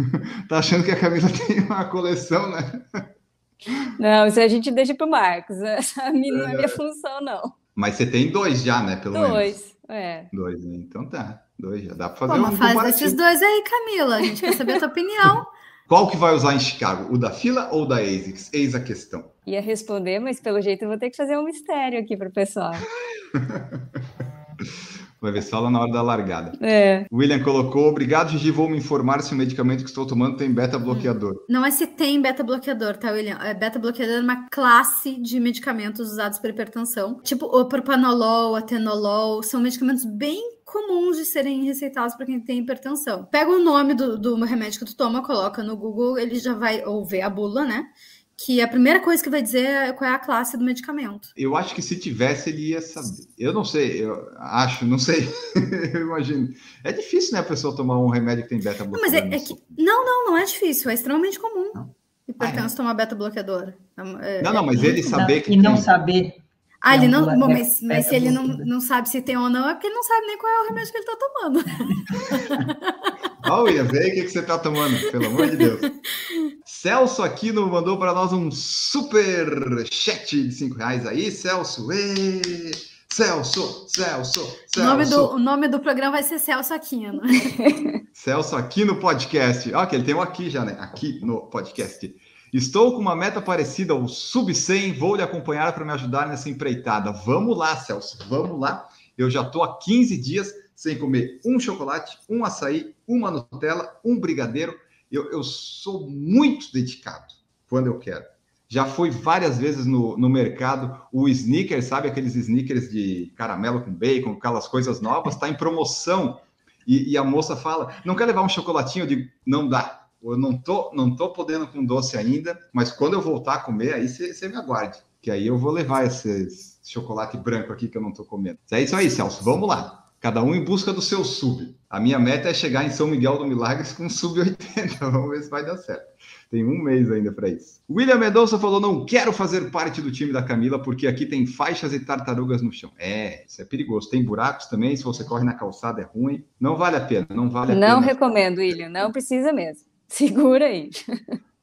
tá achando que a Camila tem uma coleção, né? Não, isso a gente deixa para o Marcos. Essa não é minha função, não. Mas você tem dois já, né? Pelo dois, menos. Dois, é. Dois, né? Então tá. Dois, já dá para fazer Pô, um faz desses dois aí, Camila. A gente quer saber a tua opinião. Qual que vai usar em Chicago? O da fila ou da ASICS? Eis a questão. Ia responder, mas pelo jeito eu vou ter que fazer um mistério aqui para o pessoal. Vai ver só lá na hora da largada. É. William colocou: Obrigado, Gigi. Vou me informar se o medicamento que estou tomando tem beta-bloqueador. Não é se tem beta-bloqueador, tá, William? É, beta-bloqueador é uma classe de medicamentos usados para hipertensão. Tipo o propanolol, atenolol, são medicamentos bem comuns de serem receitados para quem tem hipertensão. Pega o nome do, do remédio que tu toma, coloca no Google, ele já vai, ou ver a bula, né? Que a primeira coisa que vai dizer é qual é a classe do medicamento. Eu acho que se tivesse, ele ia saber. Eu não sei, eu acho, não sei. eu imagino. É difícil, né, a pessoa tomar um remédio que tem beta bloqueador. Não, mas é, é que... não, não, não é difícil, é extremamente comum. Não. Hipertenso ah, é? tomar beta bloqueador. É, não, não, mas ele saber que. E não saber. Ah, ele não, bom, mas, mas se ele não, não sabe se tem ou não, é porque ele não sabe nem qual é o remédio que ele está tomando. Olha, vê o que, que você está tomando, pelo amor de Deus. Celso Aquino mandou para nós um super chat de 5 reais aí, Celso. Ê! Celso, Celso, Celso. O nome, do, o nome do programa vai ser Celso Aquino. Celso Aquino Podcast. Ó, que ele tem um aqui já, né? Aqui no podcast. Estou com uma meta parecida ao Sub-100, vou lhe acompanhar para me ajudar nessa empreitada. Vamos lá, Celso, vamos lá. Eu já estou há 15 dias sem comer um chocolate, um açaí, uma Nutella, um brigadeiro. Eu, eu sou muito dedicado quando eu quero. Já fui várias vezes no, no mercado. O sneaker, sabe aqueles sneakers de caramelo com bacon, aquelas coisas novas, está em promoção. E, e, a moça fala: não quer levar um chocolatinho? Eu digo: não dá. Eu não tô, não tô podendo com doce ainda, mas quando eu voltar a comer, aí você me aguarde. Que aí eu vou levar esse chocolate branco aqui que eu não tô comendo. É isso aí, Celso. Vamos lá. Cada um em busca do seu sub. A minha meta é chegar em São Miguel do Milagres com sub 80. Vamos ver se vai dar certo. Tem um mês ainda para isso. William Mendonça falou: não quero fazer parte do time da Camila, porque aqui tem faixas e tartarugas no chão. É, isso é perigoso. Tem buracos também. Se você corre na calçada, é ruim. Não vale a pena. Não vale a não pena. Não recomendo, William. Não precisa mesmo. Segura aí.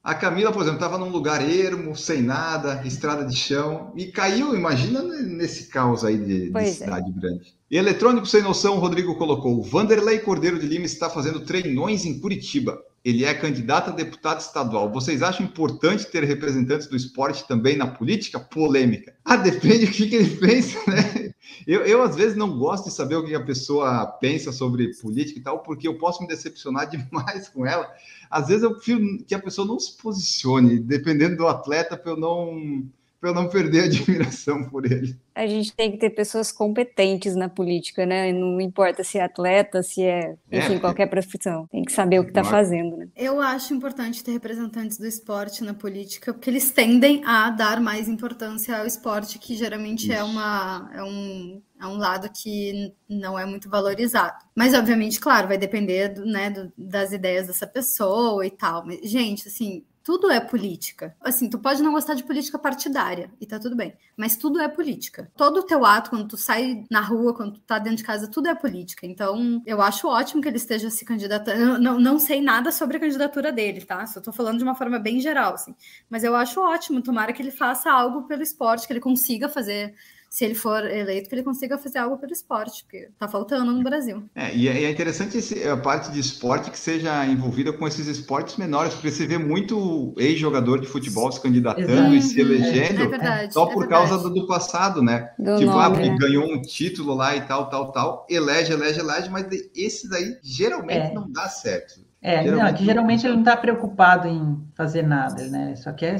A Camila, por exemplo, estava num lugar ermo, sem nada, estrada de chão, e caiu, imagina nesse caos aí de, de é. cidade é. grande. E eletrônico sem noção, o Rodrigo colocou: Vanderlei Cordeiro de Lima está fazendo treinões em Curitiba. Ele é candidato a deputado estadual. Vocês acham importante ter representantes do esporte também na política? Polêmica. Ah, depende do que, que ele pensa, né? Eu, eu, às vezes, não gosto de saber o que a pessoa pensa sobre política e tal, porque eu posso me decepcionar demais com ela. Às vezes, eu prefiro que a pessoa não se posicione, dependendo do atleta, para eu não para eu não perder a admiração por ele. A gente tem que ter pessoas competentes na política, né? Não importa se é atleta, se é, enfim, é, qualquer profissão. Tem que saber o que está fazendo, né? Eu acho importante ter representantes do esporte na política, porque eles tendem a dar mais importância ao esporte, que geralmente é uma é um é um lado que não é muito valorizado. Mas, obviamente, claro, vai depender do, né, do, das ideias dessa pessoa e tal. Mas, gente, assim, tudo é política. Assim, tu pode não gostar de política partidária, e tá tudo bem. Mas tudo é política. Todo o teu ato, quando tu sai na rua, quando tu tá dentro de casa, tudo é política. Então, eu acho ótimo que ele esteja se candidatando. Não, não sei nada sobre a candidatura dele, tá? Só tô falando de uma forma bem geral, assim. Mas eu acho ótimo. Tomara que ele faça algo pelo esporte, que ele consiga fazer se ele for eleito, que ele consiga fazer algo pelo esporte, porque tá faltando no Brasil. É, e é, é interessante esse, a parte de esporte que seja envolvida com esses esportes menores, porque você vê muito ex-jogador de futebol se candidatando Exato. e se elegendo é, é verdade, só por é causa do, do, passado, né? Do tipo, ah, nome, ah, né? ganhou um título lá e tal, tal, tal, elege, elege, elege, mas esses aí geralmente é. não dá certo. É, geralmente, não, que geralmente ele não está preocupado em fazer nada, né? Só quer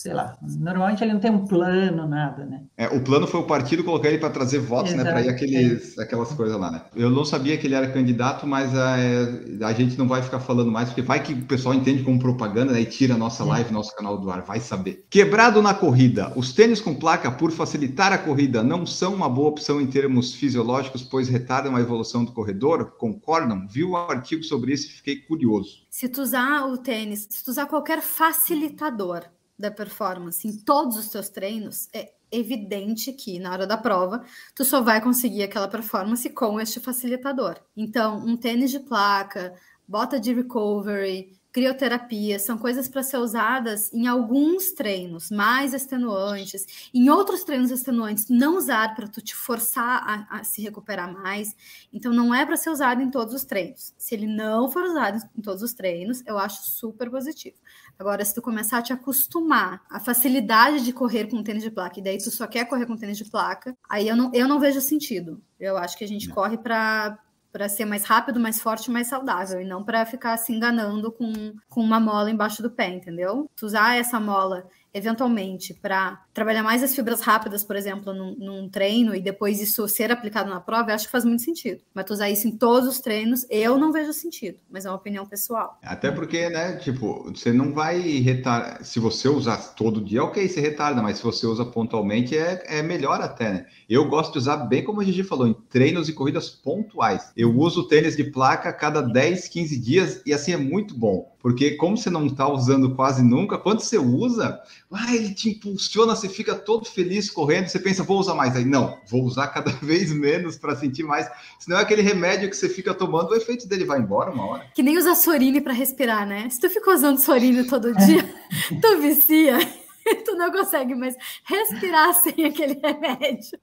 sei lá, normalmente ele não tem um plano, nada, né? É, o plano foi o partido colocar ele para trazer votos, Exato. né? Para ir aqueles, aquelas coisas lá, né? Eu não sabia que ele era candidato, mas a, é, a gente não vai ficar falando mais, porque vai que o pessoal entende como propaganda né, e tira a nossa live, nosso canal do ar, vai saber. Quebrado na corrida. Os tênis com placa, por facilitar a corrida, não são uma boa opção em termos fisiológicos, pois retardam a evolução do corredor? Concordam? Viu o artigo sobre isso e fiquei curioso. Se tu usar o tênis, se tu usar qualquer facilitador, da performance em todos os teus treinos, é evidente que na hora da prova tu só vai conseguir aquela performance com este facilitador. Então, um tênis de placa, bota de recovery, crioterapia, são coisas para ser usadas em alguns treinos mais extenuantes, em outros treinos extenuantes não usar para tu te forçar a, a, se recuperar mais. Então não é para ser usado em todos os treinos. Se ele não for usado em todos os treinos, eu acho super positivo. Agora, se tu começar a te acostumar à facilidade de correr com tênis de placa, e daí tu só quer correr com tênis de placa, aí eu não, eu não vejo sentido. Eu acho que a gente corre para para ser mais rápido, mais forte, mais saudável, e não para ficar se enganando com, com uma mola embaixo do pé, entendeu? Tu usar essa mola eventualmente, para trabalhar mais as fibras rápidas, por exemplo, num, num, treino e depois isso ser aplicado na prova, eu acho que faz muito sentido. Mas tu usar isso em todos os treinos, eu não vejo sentido, mas é uma opinião pessoal. Até porque, né, tipo, você não vai retardar. Se você usar todo dia, ok, você retarda, mas se você usa pontualmente, é, é melhor até, né? Eu gosto de usar, bem como a Gigi falou, em treinos e corridas pontuais. Eu uso tênis de placa a cada 10, 15 dias e assim é muito bom. Porque como você não está usando quase nunca, quando você usa, ah, ele te impulsiona, você fica todo feliz correndo, você pensa, vou usar mais. Aí, não, vou usar cada vez menos para sentir mais. Senão é aquele remédio que você fica tomando, o efeito dele vai embora uma hora. Que nem usar Sorine para respirar, né? Se tu fica usando Sorine todo dia, tu vicia. tu não consegue mais respirar sem aquele remédio.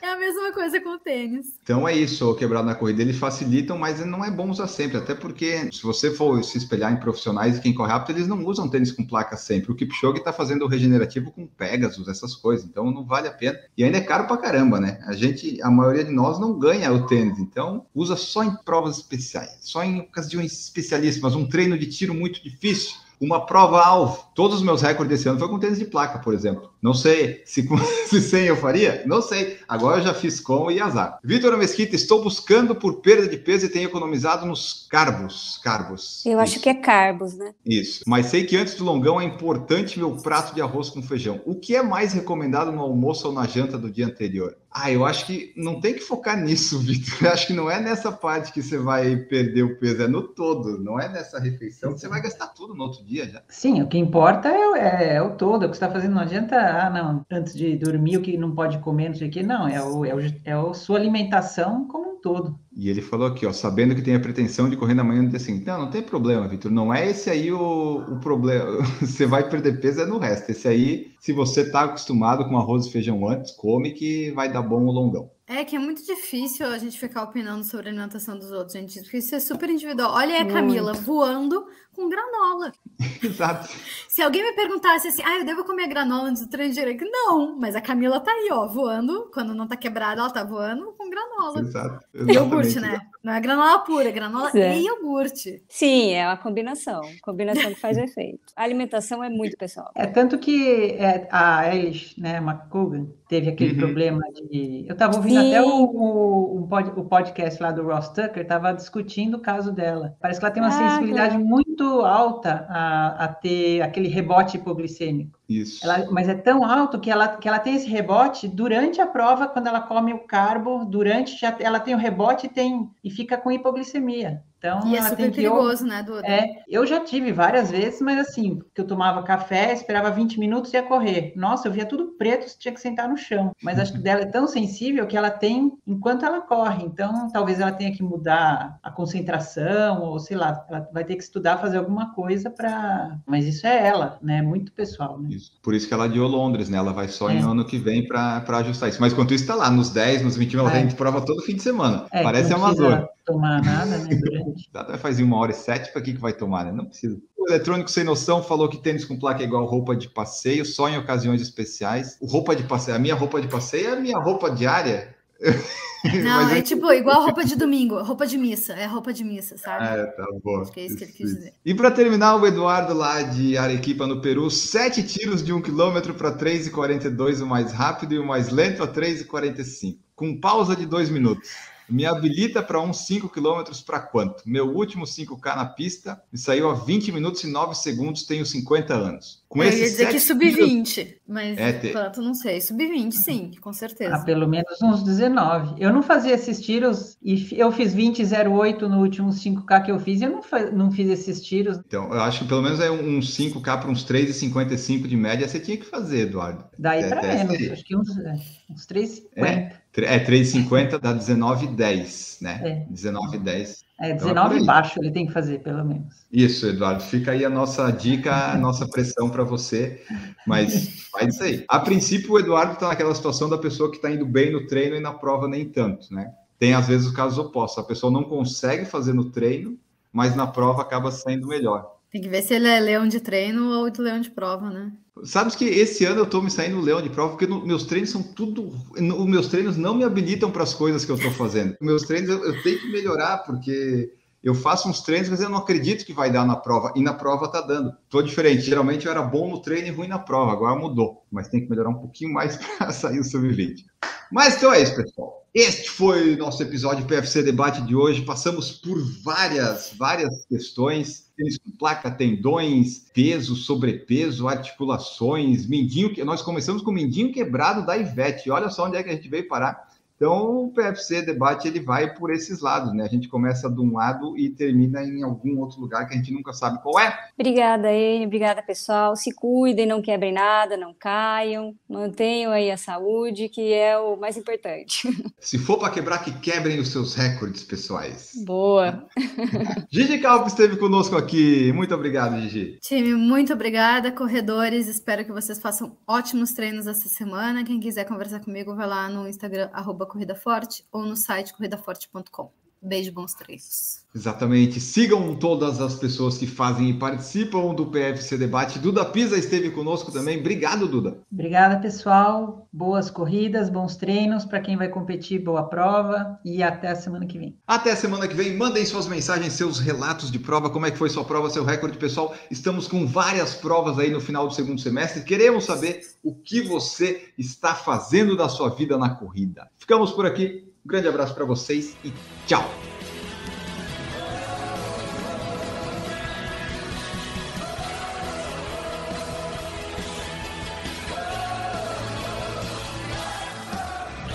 É a mesma coisa com o tênis. Então é isso, o quebrado na corrida, eles facilitam, mas não é bom usar sempre, até porque se você for se espelhar em profissionais e quem corre rápido, eles não usam tênis com placa sempre. O Kipchoge está fazendo o regenerativo com Pegasus, essas coisas, então não vale a pena. E ainda é caro pra caramba, né? A gente, a maioria de nós não ganha o tênis, então usa só em provas especiais, só em ocasiões especialíssimas, um treino de tiro muito difícil uma prova-alvo. Todos os meus recordes desse ano foi com tênis de placa, por exemplo. Não sei se, se sem eu faria, não sei. Agora eu já fiz com e azar. Vitor Mesquita, estou buscando por perda de peso e tenho economizado nos carbos. Carbos. Eu Isso. acho que é carbos, né? Isso. Mas sei que antes do longão é importante meu prato de arroz com feijão. O que é mais recomendado no almoço ou na janta do dia anterior? Ah, eu acho que não tem que focar nisso, Vitor. Eu acho que não é nessa parte que você vai perder o peso, é no todo, não é nessa refeição que você vai gastar tudo no outro dia já. Sim, o que importa é, é, é o todo, é o que você está fazendo. Não adianta, ah, não, antes de dormir, o que não pode comer, não sei o quê. Não, é, o, é, o, é a sua alimentação como um todo. E ele falou aqui, ó, sabendo que tem a pretensão de correr na manhã do assim, não, não tem problema, Vitor, não é esse aí o, o problema, você vai perder peso é no resto, esse aí, se você está acostumado com arroz e feijão antes, come que vai dar bom o longão. É que é muito difícil a gente ficar opinando sobre a alimentação dos outros, gente, porque isso é super individual. Olha a Camila voando com granola. Exato. Se alguém me perguntasse assim, ah, eu devo comer granola antes do treino direito? Não, mas a Camila tá aí, ó, voando. Quando não tá quebrada, ela tá voando com granola. Exato. Iogurte, né? Não é granola pura, é granola é. e iogurte. Sim, é uma combinação. Combinação que faz efeito. A alimentação é muito pessoal. É tanto que é, a Elish, né, McCogan, teve aquele uhum. problema de. Eu tava ouvindo Sim. até o, o, o, podcast lá do Ross Tucker, tava discutindo o caso dela. Parece que ela tem uma ah, sensibilidade muito alta a, a ter aquele rebote hipoglicêmico. Isso. Ela, mas é tão alto que ela, que ela tem esse rebote durante a prova, quando ela come o carbo, durante já, ela tem o rebote e, tem, e fica com hipoglicemia. Então, e é super perigoso, né, Duda? É, eu já tive várias vezes, mas assim, que eu tomava café, esperava 20 minutos e ia correr. Nossa, eu via tudo preto, tinha que sentar no chão. Mas acho que dela é tão sensível que ela tem enquanto ela corre. Então, talvez ela tenha que mudar a concentração, ou sei lá, ela vai ter que estudar, fazer alguma coisa para. Mas isso é ela, né? Muito pessoal, né? Isso. Por isso que ela adiou Londres, né? Ela vai só é. em ano que vem para ajustar isso. Mas enquanto isso está lá, nos 10, nos 21, ela é. tem prova todo fim de semana. É, Parece amador tomar nada, né? Durante. Vai fazer uma hora e sete, para que, que vai tomar, né? Não precisa. O eletrônico sem noção falou que tênis com placa é igual roupa de passeio, só em ocasiões especiais. O roupa de passeio, a minha roupa de passeio é a minha roupa diária. Não, é, é tipo igual roupa de domingo, roupa de missa, é roupa de missa, sabe? É, tá bom. Acho que é isso que ele quis dizer. E para terminar, o Eduardo lá de Arequipa, no Peru, sete tiros de um quilômetro para 3,42, o mais rápido e o mais lento a 3,45, com pausa de dois minutos me habilita para uns 5 km para quanto? Meu último 5K na pista me saiu a 20 minutos e 9 segundos, tenho 50 anos. Com eu ia dizer que sub-20, mas é, te... quanto não sei. Sub-20, sim, com certeza. Ah, pelo menos uns 19. Eu não fazia esses tiros e eu fiz 20,08 no último 5K que eu fiz e eu não, não fiz esses tiros. Então, eu acho que pelo menos é uns 5K para uns 3,55 de média você tinha que fazer, Eduardo. Daí para menos, acho que uns, é, uns 3,50. É. É, 3,50 dá 19,10, né? É. 19,10. É, 19 então, baixo ele tem que fazer, pelo menos. Isso, Eduardo. Fica aí a nossa dica, a nossa pressão para você. Mas faz isso aí. A princípio, o Eduardo está naquela situação da pessoa que está indo bem no treino e na prova nem tanto, né? Tem, às vezes, os casos opostos. A pessoa não consegue fazer no treino, mas na prova acaba saindo melhor. Tem que ver se ele é leão de treino ou de leão de prova, né? Sabes que esse ano eu tô me saindo leão de prova porque no, meus treinos são tudo. Os meus treinos não me habilitam para as coisas que eu tô fazendo. Meus treinos eu, eu tenho que melhorar porque eu faço uns treinos, mas eu não acredito que vai dar na prova. E na prova tá dando. Tô diferente. Geralmente eu era bom no treino e ruim na prova. Agora mudou. Mas tem que melhorar um pouquinho mais para sair o sub-20. Mas então é isso, pessoal. Este foi o nosso episódio PFC Debate de hoje. Passamos por várias, várias questões. Tênis com placa, tendões, peso, sobrepeso, articulações, mindinho. Nós começamos com o mindinho quebrado da Ivete. Olha só onde é que a gente veio parar. Então, o PFC debate ele vai por esses lados, né? A gente começa de um lado e termina em algum outro lugar que a gente nunca sabe qual é. Obrigada, Ene. Obrigada, pessoal. Se cuidem, não quebrem nada, não caiam. Mantenham aí a saúde, que é o mais importante. Se for para quebrar, que quebrem os seus recordes pessoais. Boa. Gigi Calvo esteve conosco aqui. Muito obrigado, Gigi. Time, muito obrigada. Corredores, espero que vocês façam ótimos treinos essa semana. Quem quiser conversar comigo, vai lá no Instagram, arroba Corrida Forte ou no site corridaforte.com. Beijo, bons treinos. Exatamente. Sigam todas as pessoas que fazem e participam do PFC Debate. Duda Pisa esteve conosco também. Obrigado, Duda. Obrigada, pessoal. Boas corridas, bons treinos para quem vai competir, boa prova e até a semana que vem. Até a semana que vem. Mandem suas mensagens, seus relatos de prova, como é que foi sua prova, seu recorde, pessoal. Estamos com várias provas aí no final do segundo semestre. Queremos saber o que você está fazendo da sua vida na corrida. Ficamos por aqui. Um grande abraço para vocês e tchau!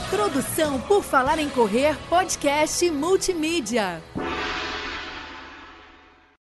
Produção por Falar em Correr, podcast multimídia.